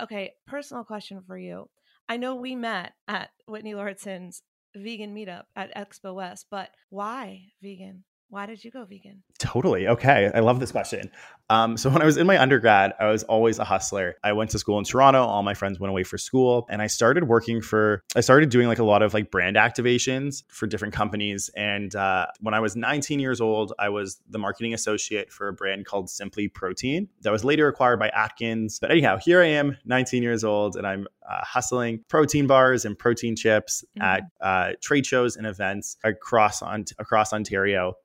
Okay, personal question for you. I know we met at Whitney Lauritsen's vegan meetup at Expo West, but why vegan? Why did you go vegan? Totally. Okay. I love this question. Um, so when I was in my undergrad, I was always a hustler. I went to school in Toronto. All my friends went away for school, and I started working for. I started doing like a lot of like brand activations for different companies. And uh, when I was 19 years old, I was the marketing associate for a brand called Simply Protein that was later acquired by Atkins. But anyhow, here I am, 19 years old, and I'm uh, hustling protein bars and protein chips mm-hmm. at uh, trade shows and events across on across Ontario.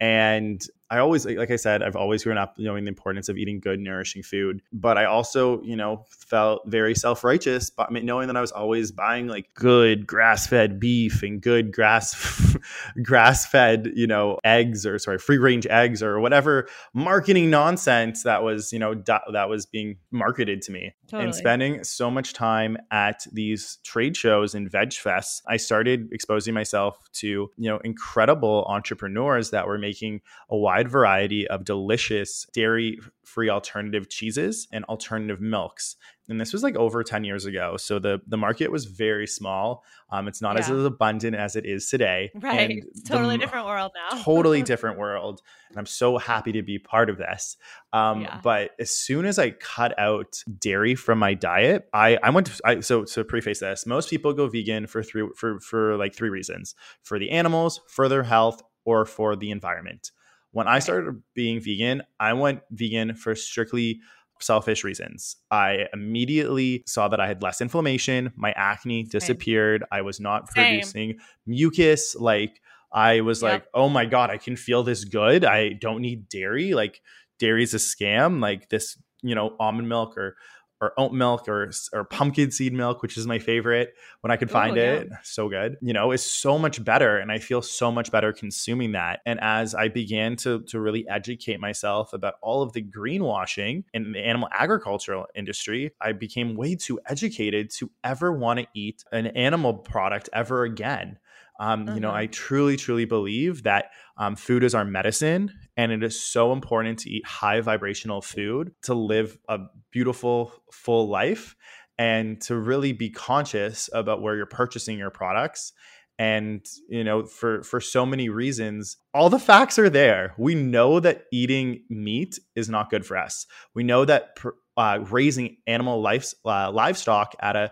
And I always, like I said, I've always grown up knowing the importance of eating good, nourishing food. But I also, you know, felt very self righteous, but knowing that I was always buying like good grass fed beef and good grass grass fed, you know, eggs or sorry, free range eggs or whatever marketing nonsense that was, you know, that was being marketed to me. Totally. And spending so much time at these trade shows and veg fests, I started exposing myself to, you know, incredible entrepreneurs that were making a wide wide variety of delicious dairy free alternative cheeses and alternative milks. And this was like over 10 years ago. So the, the market was very small. Um, it's not yeah. as abundant as it is today. Right. And totally the, different world now. totally different world. And I'm so happy to be part of this. Um, yeah. But as soon as I cut out dairy from my diet, I, I went to, I, so to preface this, most people go vegan for three, for, for like three reasons for the animals, for their health, or for the environment. When I started being vegan, I went vegan for strictly selfish reasons. I immediately saw that I had less inflammation, my acne disappeared, Same. I was not Same. producing mucus like I was yep. like, "Oh my god, I can feel this good. I don't need dairy. Like dairy is a scam. Like this, you know, almond milk or or oat milk or or pumpkin seed milk, which is my favorite when I could find Ooh, it. So good. You know, is so much better and I feel so much better consuming that. And as I began to to really educate myself about all of the greenwashing in the animal agricultural industry, I became way too educated to ever want to eat an animal product ever again. Um, You know, mm-hmm. I truly, truly believe that um, food is our medicine, and it is so important to eat high vibrational food to live a beautiful, full life and to really be conscious about where you're purchasing your products. And you know for for so many reasons all the facts are there. We know that eating meat is not good for us. We know that uh, raising animal life uh, livestock at a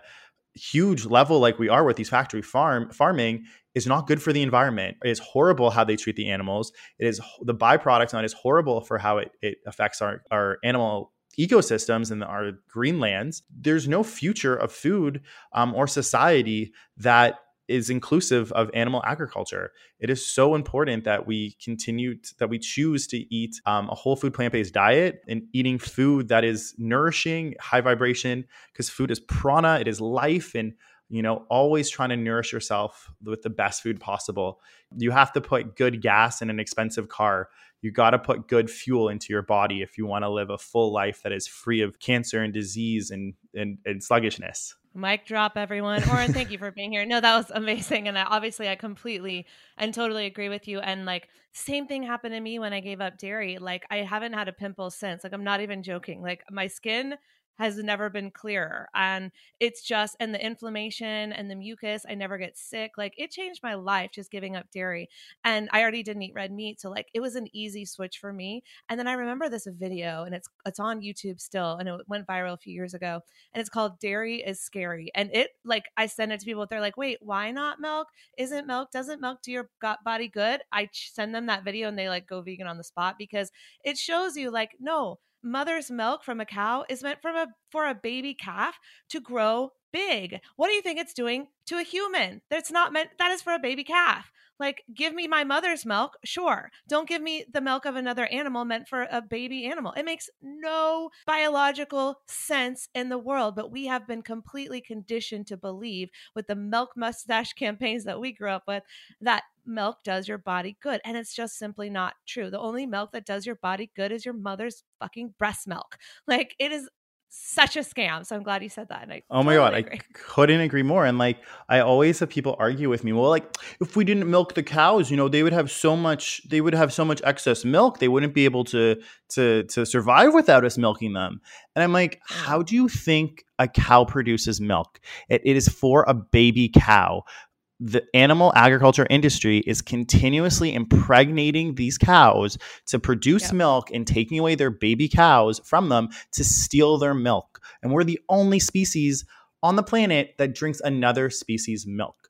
huge level like we are with these factory farm farming is not good for the environment. It is horrible how they treat the animals. It is the byproducts on it is horrible for how it, it affects our, our animal ecosystems and our green lands. There's no future of food um, or society that is inclusive of animal agriculture. It is so important that we continue to, that we choose to eat um, a whole food plant based diet and eating food that is nourishing, high vibration, because food is prana, it is life, and you know, always trying to nourish yourself with the best food possible. You have to put good gas in an expensive car. You got to put good fuel into your body if you want to live a full life that is free of cancer and disease and, and, and sluggishness. Mic drop, everyone. Oren, thank you for being here. No, that was amazing. And I, obviously, I completely and totally agree with you. And like, same thing happened to me when I gave up dairy. Like, I haven't had a pimple since. Like, I'm not even joking. Like, my skin has never been clearer. And it's just, and the inflammation and the mucus, I never get sick. Like it changed my life just giving up dairy. And I already didn't eat red meat. So like it was an easy switch for me. And then I remember this video and it's, it's on YouTube still. And it went viral a few years ago. And it's called Dairy is Scary. And it like, I send it to people. They're like, wait, why not milk? Isn't milk, doesn't milk do your gut body good? I send them that video and they like go vegan on the spot because it shows you like, no, mother's milk from a cow is meant from a for a baby calf to grow big. What do you think it's doing to a human? That's not meant that is for a baby calf. Like give me my mother's milk, sure. Don't give me the milk of another animal meant for a baby animal. It makes no biological sense in the world, but we have been completely conditioned to believe with the milk mustache campaigns that we grew up with that milk does your body good. And it's just simply not true. The only milk that does your body good is your mother's fucking breast milk. Like it is such a scam. So I'm glad you said that. I oh my totally god, agree. I couldn't agree more. And like I always have people argue with me. Well, like if we didn't milk the cows, you know, they would have so much. They would have so much excess milk. They wouldn't be able to to to survive without us milking them. And I'm like, mm. how do you think a cow produces milk? it, it is for a baby cow the animal agriculture industry is continuously impregnating these cows to produce yep. milk and taking away their baby cows from them to steal their milk. And we're the only species on the planet that drinks another species' milk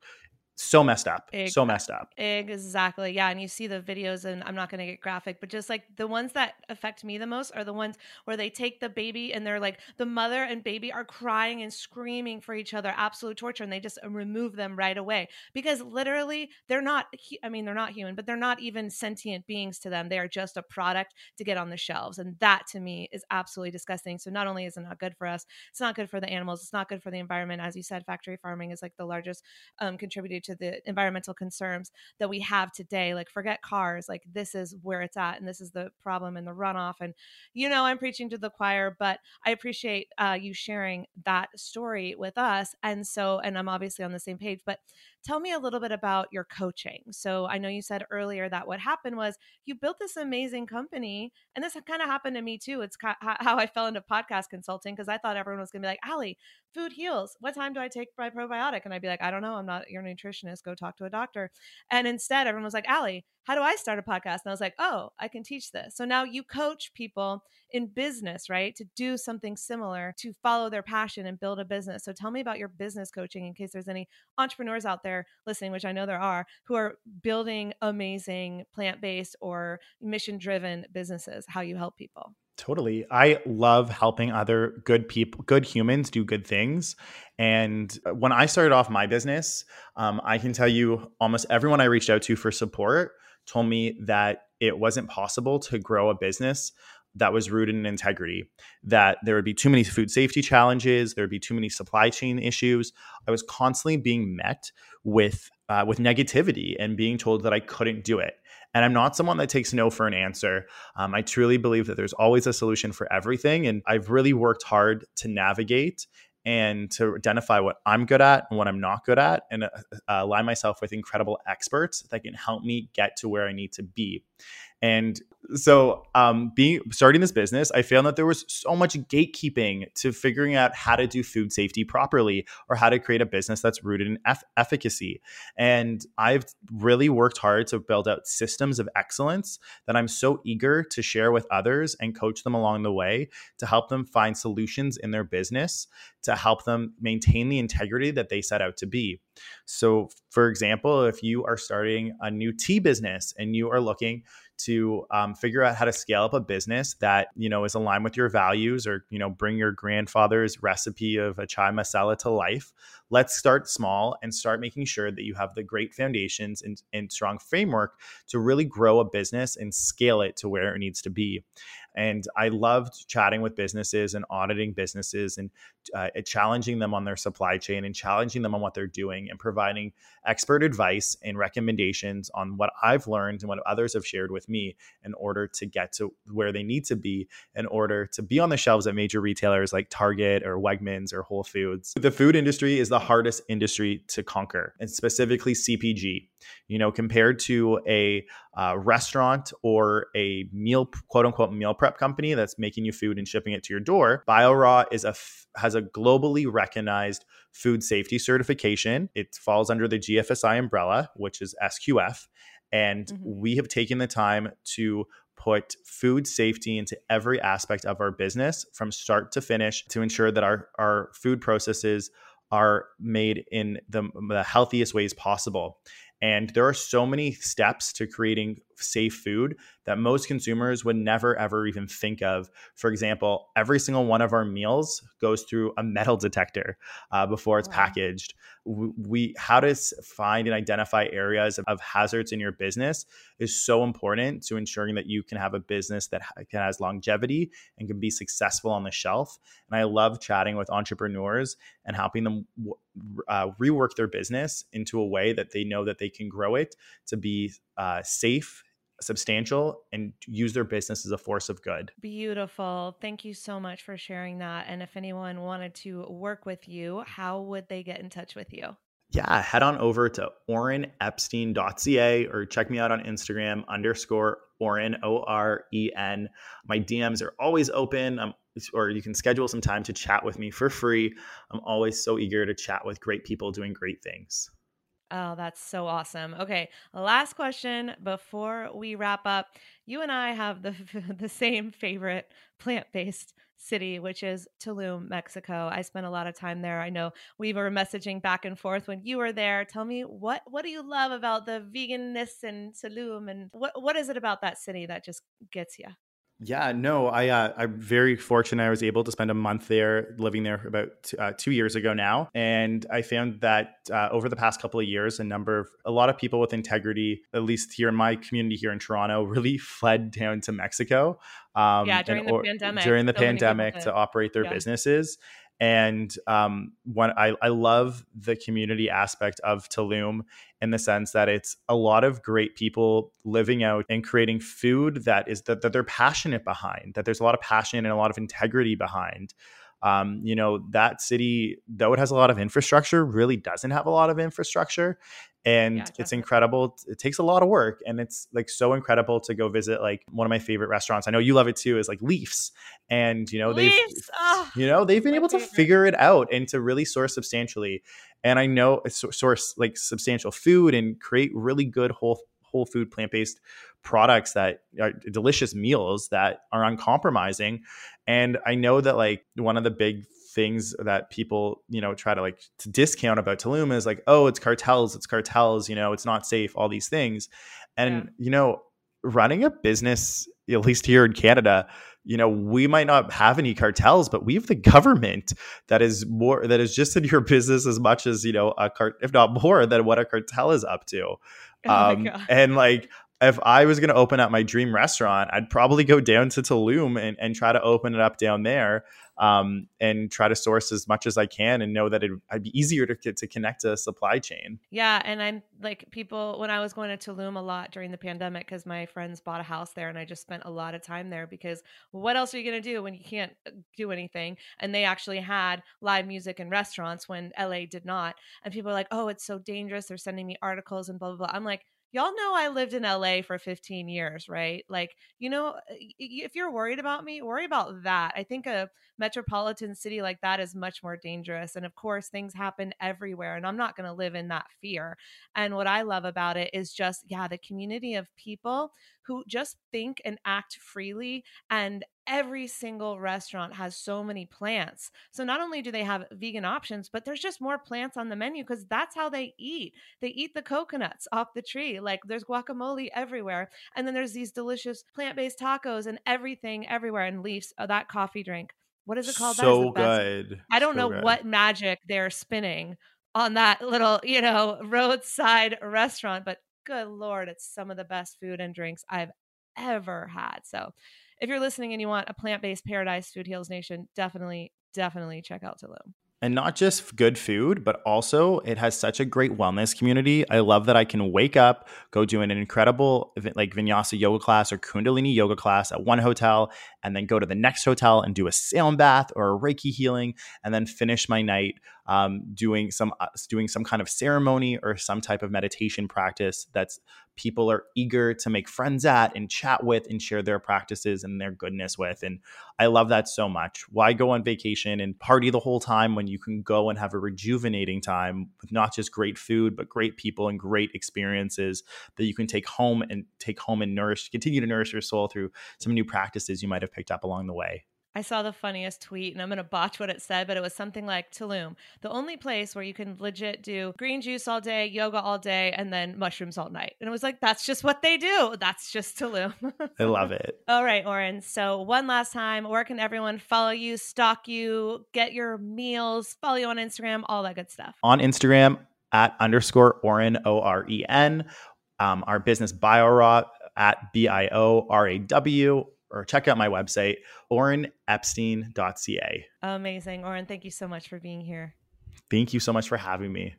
so messed up exactly. so messed up exactly yeah and you see the videos and i'm not going to get graphic but just like the ones that affect me the most are the ones where they take the baby and they're like the mother and baby are crying and screaming for each other absolute torture and they just remove them right away because literally they're not i mean they're not human but they're not even sentient beings to them they are just a product to get on the shelves and that to me is absolutely disgusting so not only is it not good for us it's not good for the animals it's not good for the environment as you said factory farming is like the largest um, contributor to the environmental concerns that we have today. Like, forget cars, like, this is where it's at, and this is the problem and the runoff. And, you know, I'm preaching to the choir, but I appreciate uh, you sharing that story with us. And so, and I'm obviously on the same page, but Tell me a little bit about your coaching. So I know you said earlier that what happened was you built this amazing company, and this kind of happened to me too. It's how I fell into podcast consulting because I thought everyone was going to be like, "Ali, food heals. What time do I take my probiotic?" And I'd be like, "I don't know. I'm not your nutritionist. Go talk to a doctor." And instead, everyone was like, "Ali, how do I start a podcast? And I was like, oh, I can teach this. So now you coach people in business, right? To do something similar, to follow their passion and build a business. So tell me about your business coaching in case there's any entrepreneurs out there listening, which I know there are, who are building amazing plant based or mission driven businesses, how you help people. Totally. I love helping other good people, good humans do good things. And when I started off my business, um, I can tell you almost everyone I reached out to for support told me that it wasn't possible to grow a business that was rooted in integrity, that there would be too many food safety challenges, there would be too many supply chain issues. I was constantly being met with uh, with negativity and being told that I couldn't do it. And I'm not someone that takes no for an answer. Um, I truly believe that there's always a solution for everything, and I've really worked hard to navigate and to identify what I'm good at and what I'm not good at, and uh, uh, align myself with incredible experts that can help me get to where I need to be. And so, um, being starting this business, I found that there was so much gatekeeping to figuring out how to do food safety properly or how to create a business that's rooted in eff- efficacy. And I've really worked hard to build out systems of excellence that I'm so eager to share with others and coach them along the way to help them find solutions in their business to help them maintain the integrity that they set out to be. So, for example, if you are starting a new tea business and you are looking to um, figure out how to scale up a business that you know is aligned with your values or you know bring your grandfather's recipe of a chai masala to life let's start small and start making sure that you have the great foundations and, and strong framework to really grow a business and scale it to where it needs to be and I loved chatting with businesses and auditing businesses and uh, challenging them on their supply chain and challenging them on what they're doing and providing expert advice and recommendations on what I've learned and what others have shared with me in order to get to where they need to be in order to be on the shelves at major retailers like Target or Wegmans or Whole Foods. The food industry is the hardest industry to conquer, and specifically CPG. You know, compared to a uh, restaurant or a meal, quote unquote, meal prep company that's making you food and shipping it to your door, BioRaw is a f- has a globally recognized food safety certification. It falls under the GFSI umbrella, which is SQF. And mm-hmm. we have taken the time to put food safety into every aspect of our business from start to finish to ensure that our, our food processes are made in the, the healthiest ways possible. And there are so many steps to creating safe food that most consumers would never ever even think of. For example, every single one of our meals goes through a metal detector uh, before it's wow. packaged. We how to find and identify areas of, of, hazards in your business is so important to ensuring that you can have a business that can has longevity and can be successful on the shelf. And I love chatting with entrepreneurs and helping them uh, rework their business into a way that they know that they can grow it to be uh, safe substantial and use their business as a force of good. Beautiful. Thank you so much for sharing that. And if anyone wanted to work with you, how would they get in touch with you? Yeah, head on over to orenepstein.ca or check me out on Instagram underscore Oren, O R E N. My DMs are always open. I'm, or you can schedule some time to chat with me for free. I'm always so eager to chat with great people doing great things. Oh, that's so awesome. Okay, last question before we wrap up. You and I have the the same favorite plant-based city, which is Tulum, Mexico. I spent a lot of time there. I know we were messaging back and forth when you were there. Tell me what what do you love about the veganness in Tulum and what what is it about that city that just gets you? Yeah, no, I uh, I'm very fortunate. I was able to spend a month there, living there about t- uh, two years ago now, and I found that uh, over the past couple of years, a number of a lot of people with integrity, at least here in my community here in Toronto, really fled down to Mexico. Um, yeah, during and, the pandemic. During the so pandemic, to operate their yeah. businesses, and um, I, I love the community aspect of Tulum in the sense that it's a lot of great people living out and creating food that is that, that they're passionate behind, that there's a lot of passion and a lot of integrity behind. Um, you know, that city, though it has a lot of infrastructure, really doesn't have a lot of infrastructure and yeah, it's incredible it takes a lot of work and it's like so incredible to go visit like one of my favorite restaurants. I know you love it too is like leafs and you know they've oh, you know they've been able favorite. to figure it out and to really source substantially and i know source like substantial food and create really good whole whole food plant-based products that are delicious meals that are uncompromising and i know that like one of the big things that people you know try to like to discount about Tulum is like oh it's cartels it's cartels you know it's not safe all these things and yeah. you know running a business at least here in Canada you know we might not have any cartels but we have the government that is more that is just in your business as much as you know a cart if not more than what a cartel is up to. Oh um, and like if I was going to open up my dream restaurant, I'd probably go down to Tulum and, and try to open it up down there um, and try to source as much as I can and know that it, would be easier to, to connect a supply chain. Yeah. And I'm like people, when I was going to Tulum a lot during the pandemic, because my friends bought a house there and I just spent a lot of time there because what else are you going to do when you can't uh, do anything? And they actually had live music and restaurants when LA did not. And people are like, oh, it's so dangerous. They're sending me articles and blah, blah, blah. I'm like, y'all know I lived in LA for 15 years, right? Like, you know, uh, if you're worried about me, worry about that. I think a metropolitan city like that is much more dangerous. And of course, things happen everywhere, and I'm not going to live in that fear. And what I love about it is just, yeah, the community of people who just think and act freely and every single restaurant has so many plants. So not only do they have vegan options, but there's just more plants on the menu because that's how they eat. They eat the coconuts off the tree. Like there's guacamole everywhere. And then there's these delicious plant-based tacos and everything everywhere and leaves. Oh, that coffee drink. What is it called? So good. I don't so know good. what magic they're spinning on that little, you know, roadside restaurant, but good lord, it's some of the best food and drinks I've ever had. So if you're listening and you want a plant-based paradise, Food Heals Nation, definitely, definitely check out Tulum. And not just good food, but also it has such a great wellness community. I love that I can wake up, go do an incredible like vinyasa yoga class or kundalini yoga class at one hotel, and then go to the next hotel and do a sound bath or a Reiki healing, and then finish my night um, doing some uh, doing some kind of ceremony or some type of meditation practice that's people are eager to make friends at and chat with and share their practices and their goodness with. And I love that so much. Why go on vacation and party the whole time when you can go and have a rejuvenating time with not just great food, but great people and great experiences that you can take home and take home and nourish, continue to nourish your soul through some new practices you might have picked up along the way. I saw the funniest tweet and I'm going to botch what it said, but it was something like Tulum, the only place where you can legit do green juice all day, yoga all day, and then mushrooms all night. And it was like, that's just what they do. That's just Tulum. I love it. all right, Oren. So, one last time, where can everyone follow you, stalk you, get your meals, follow you on Instagram, all that good stuff? On Instagram at underscore Oren, O R E N. Um, our business bio BioRaw at B I O R A W or check out my website, orenepstein.ca. Amazing. Oren, thank you so much for being here. Thank you so much for having me.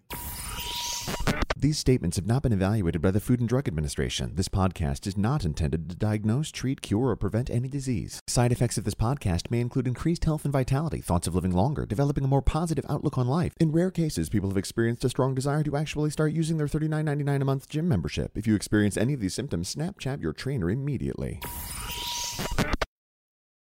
These statements have not been evaluated by the Food and Drug Administration. This podcast is not intended to diagnose, treat, cure, or prevent any disease. Side effects of this podcast may include increased health and vitality, thoughts of living longer, developing a more positive outlook on life. In rare cases, people have experienced a strong desire to actually start using their $39.99 a month gym membership. If you experience any of these symptoms, Snapchat your trainer immediately.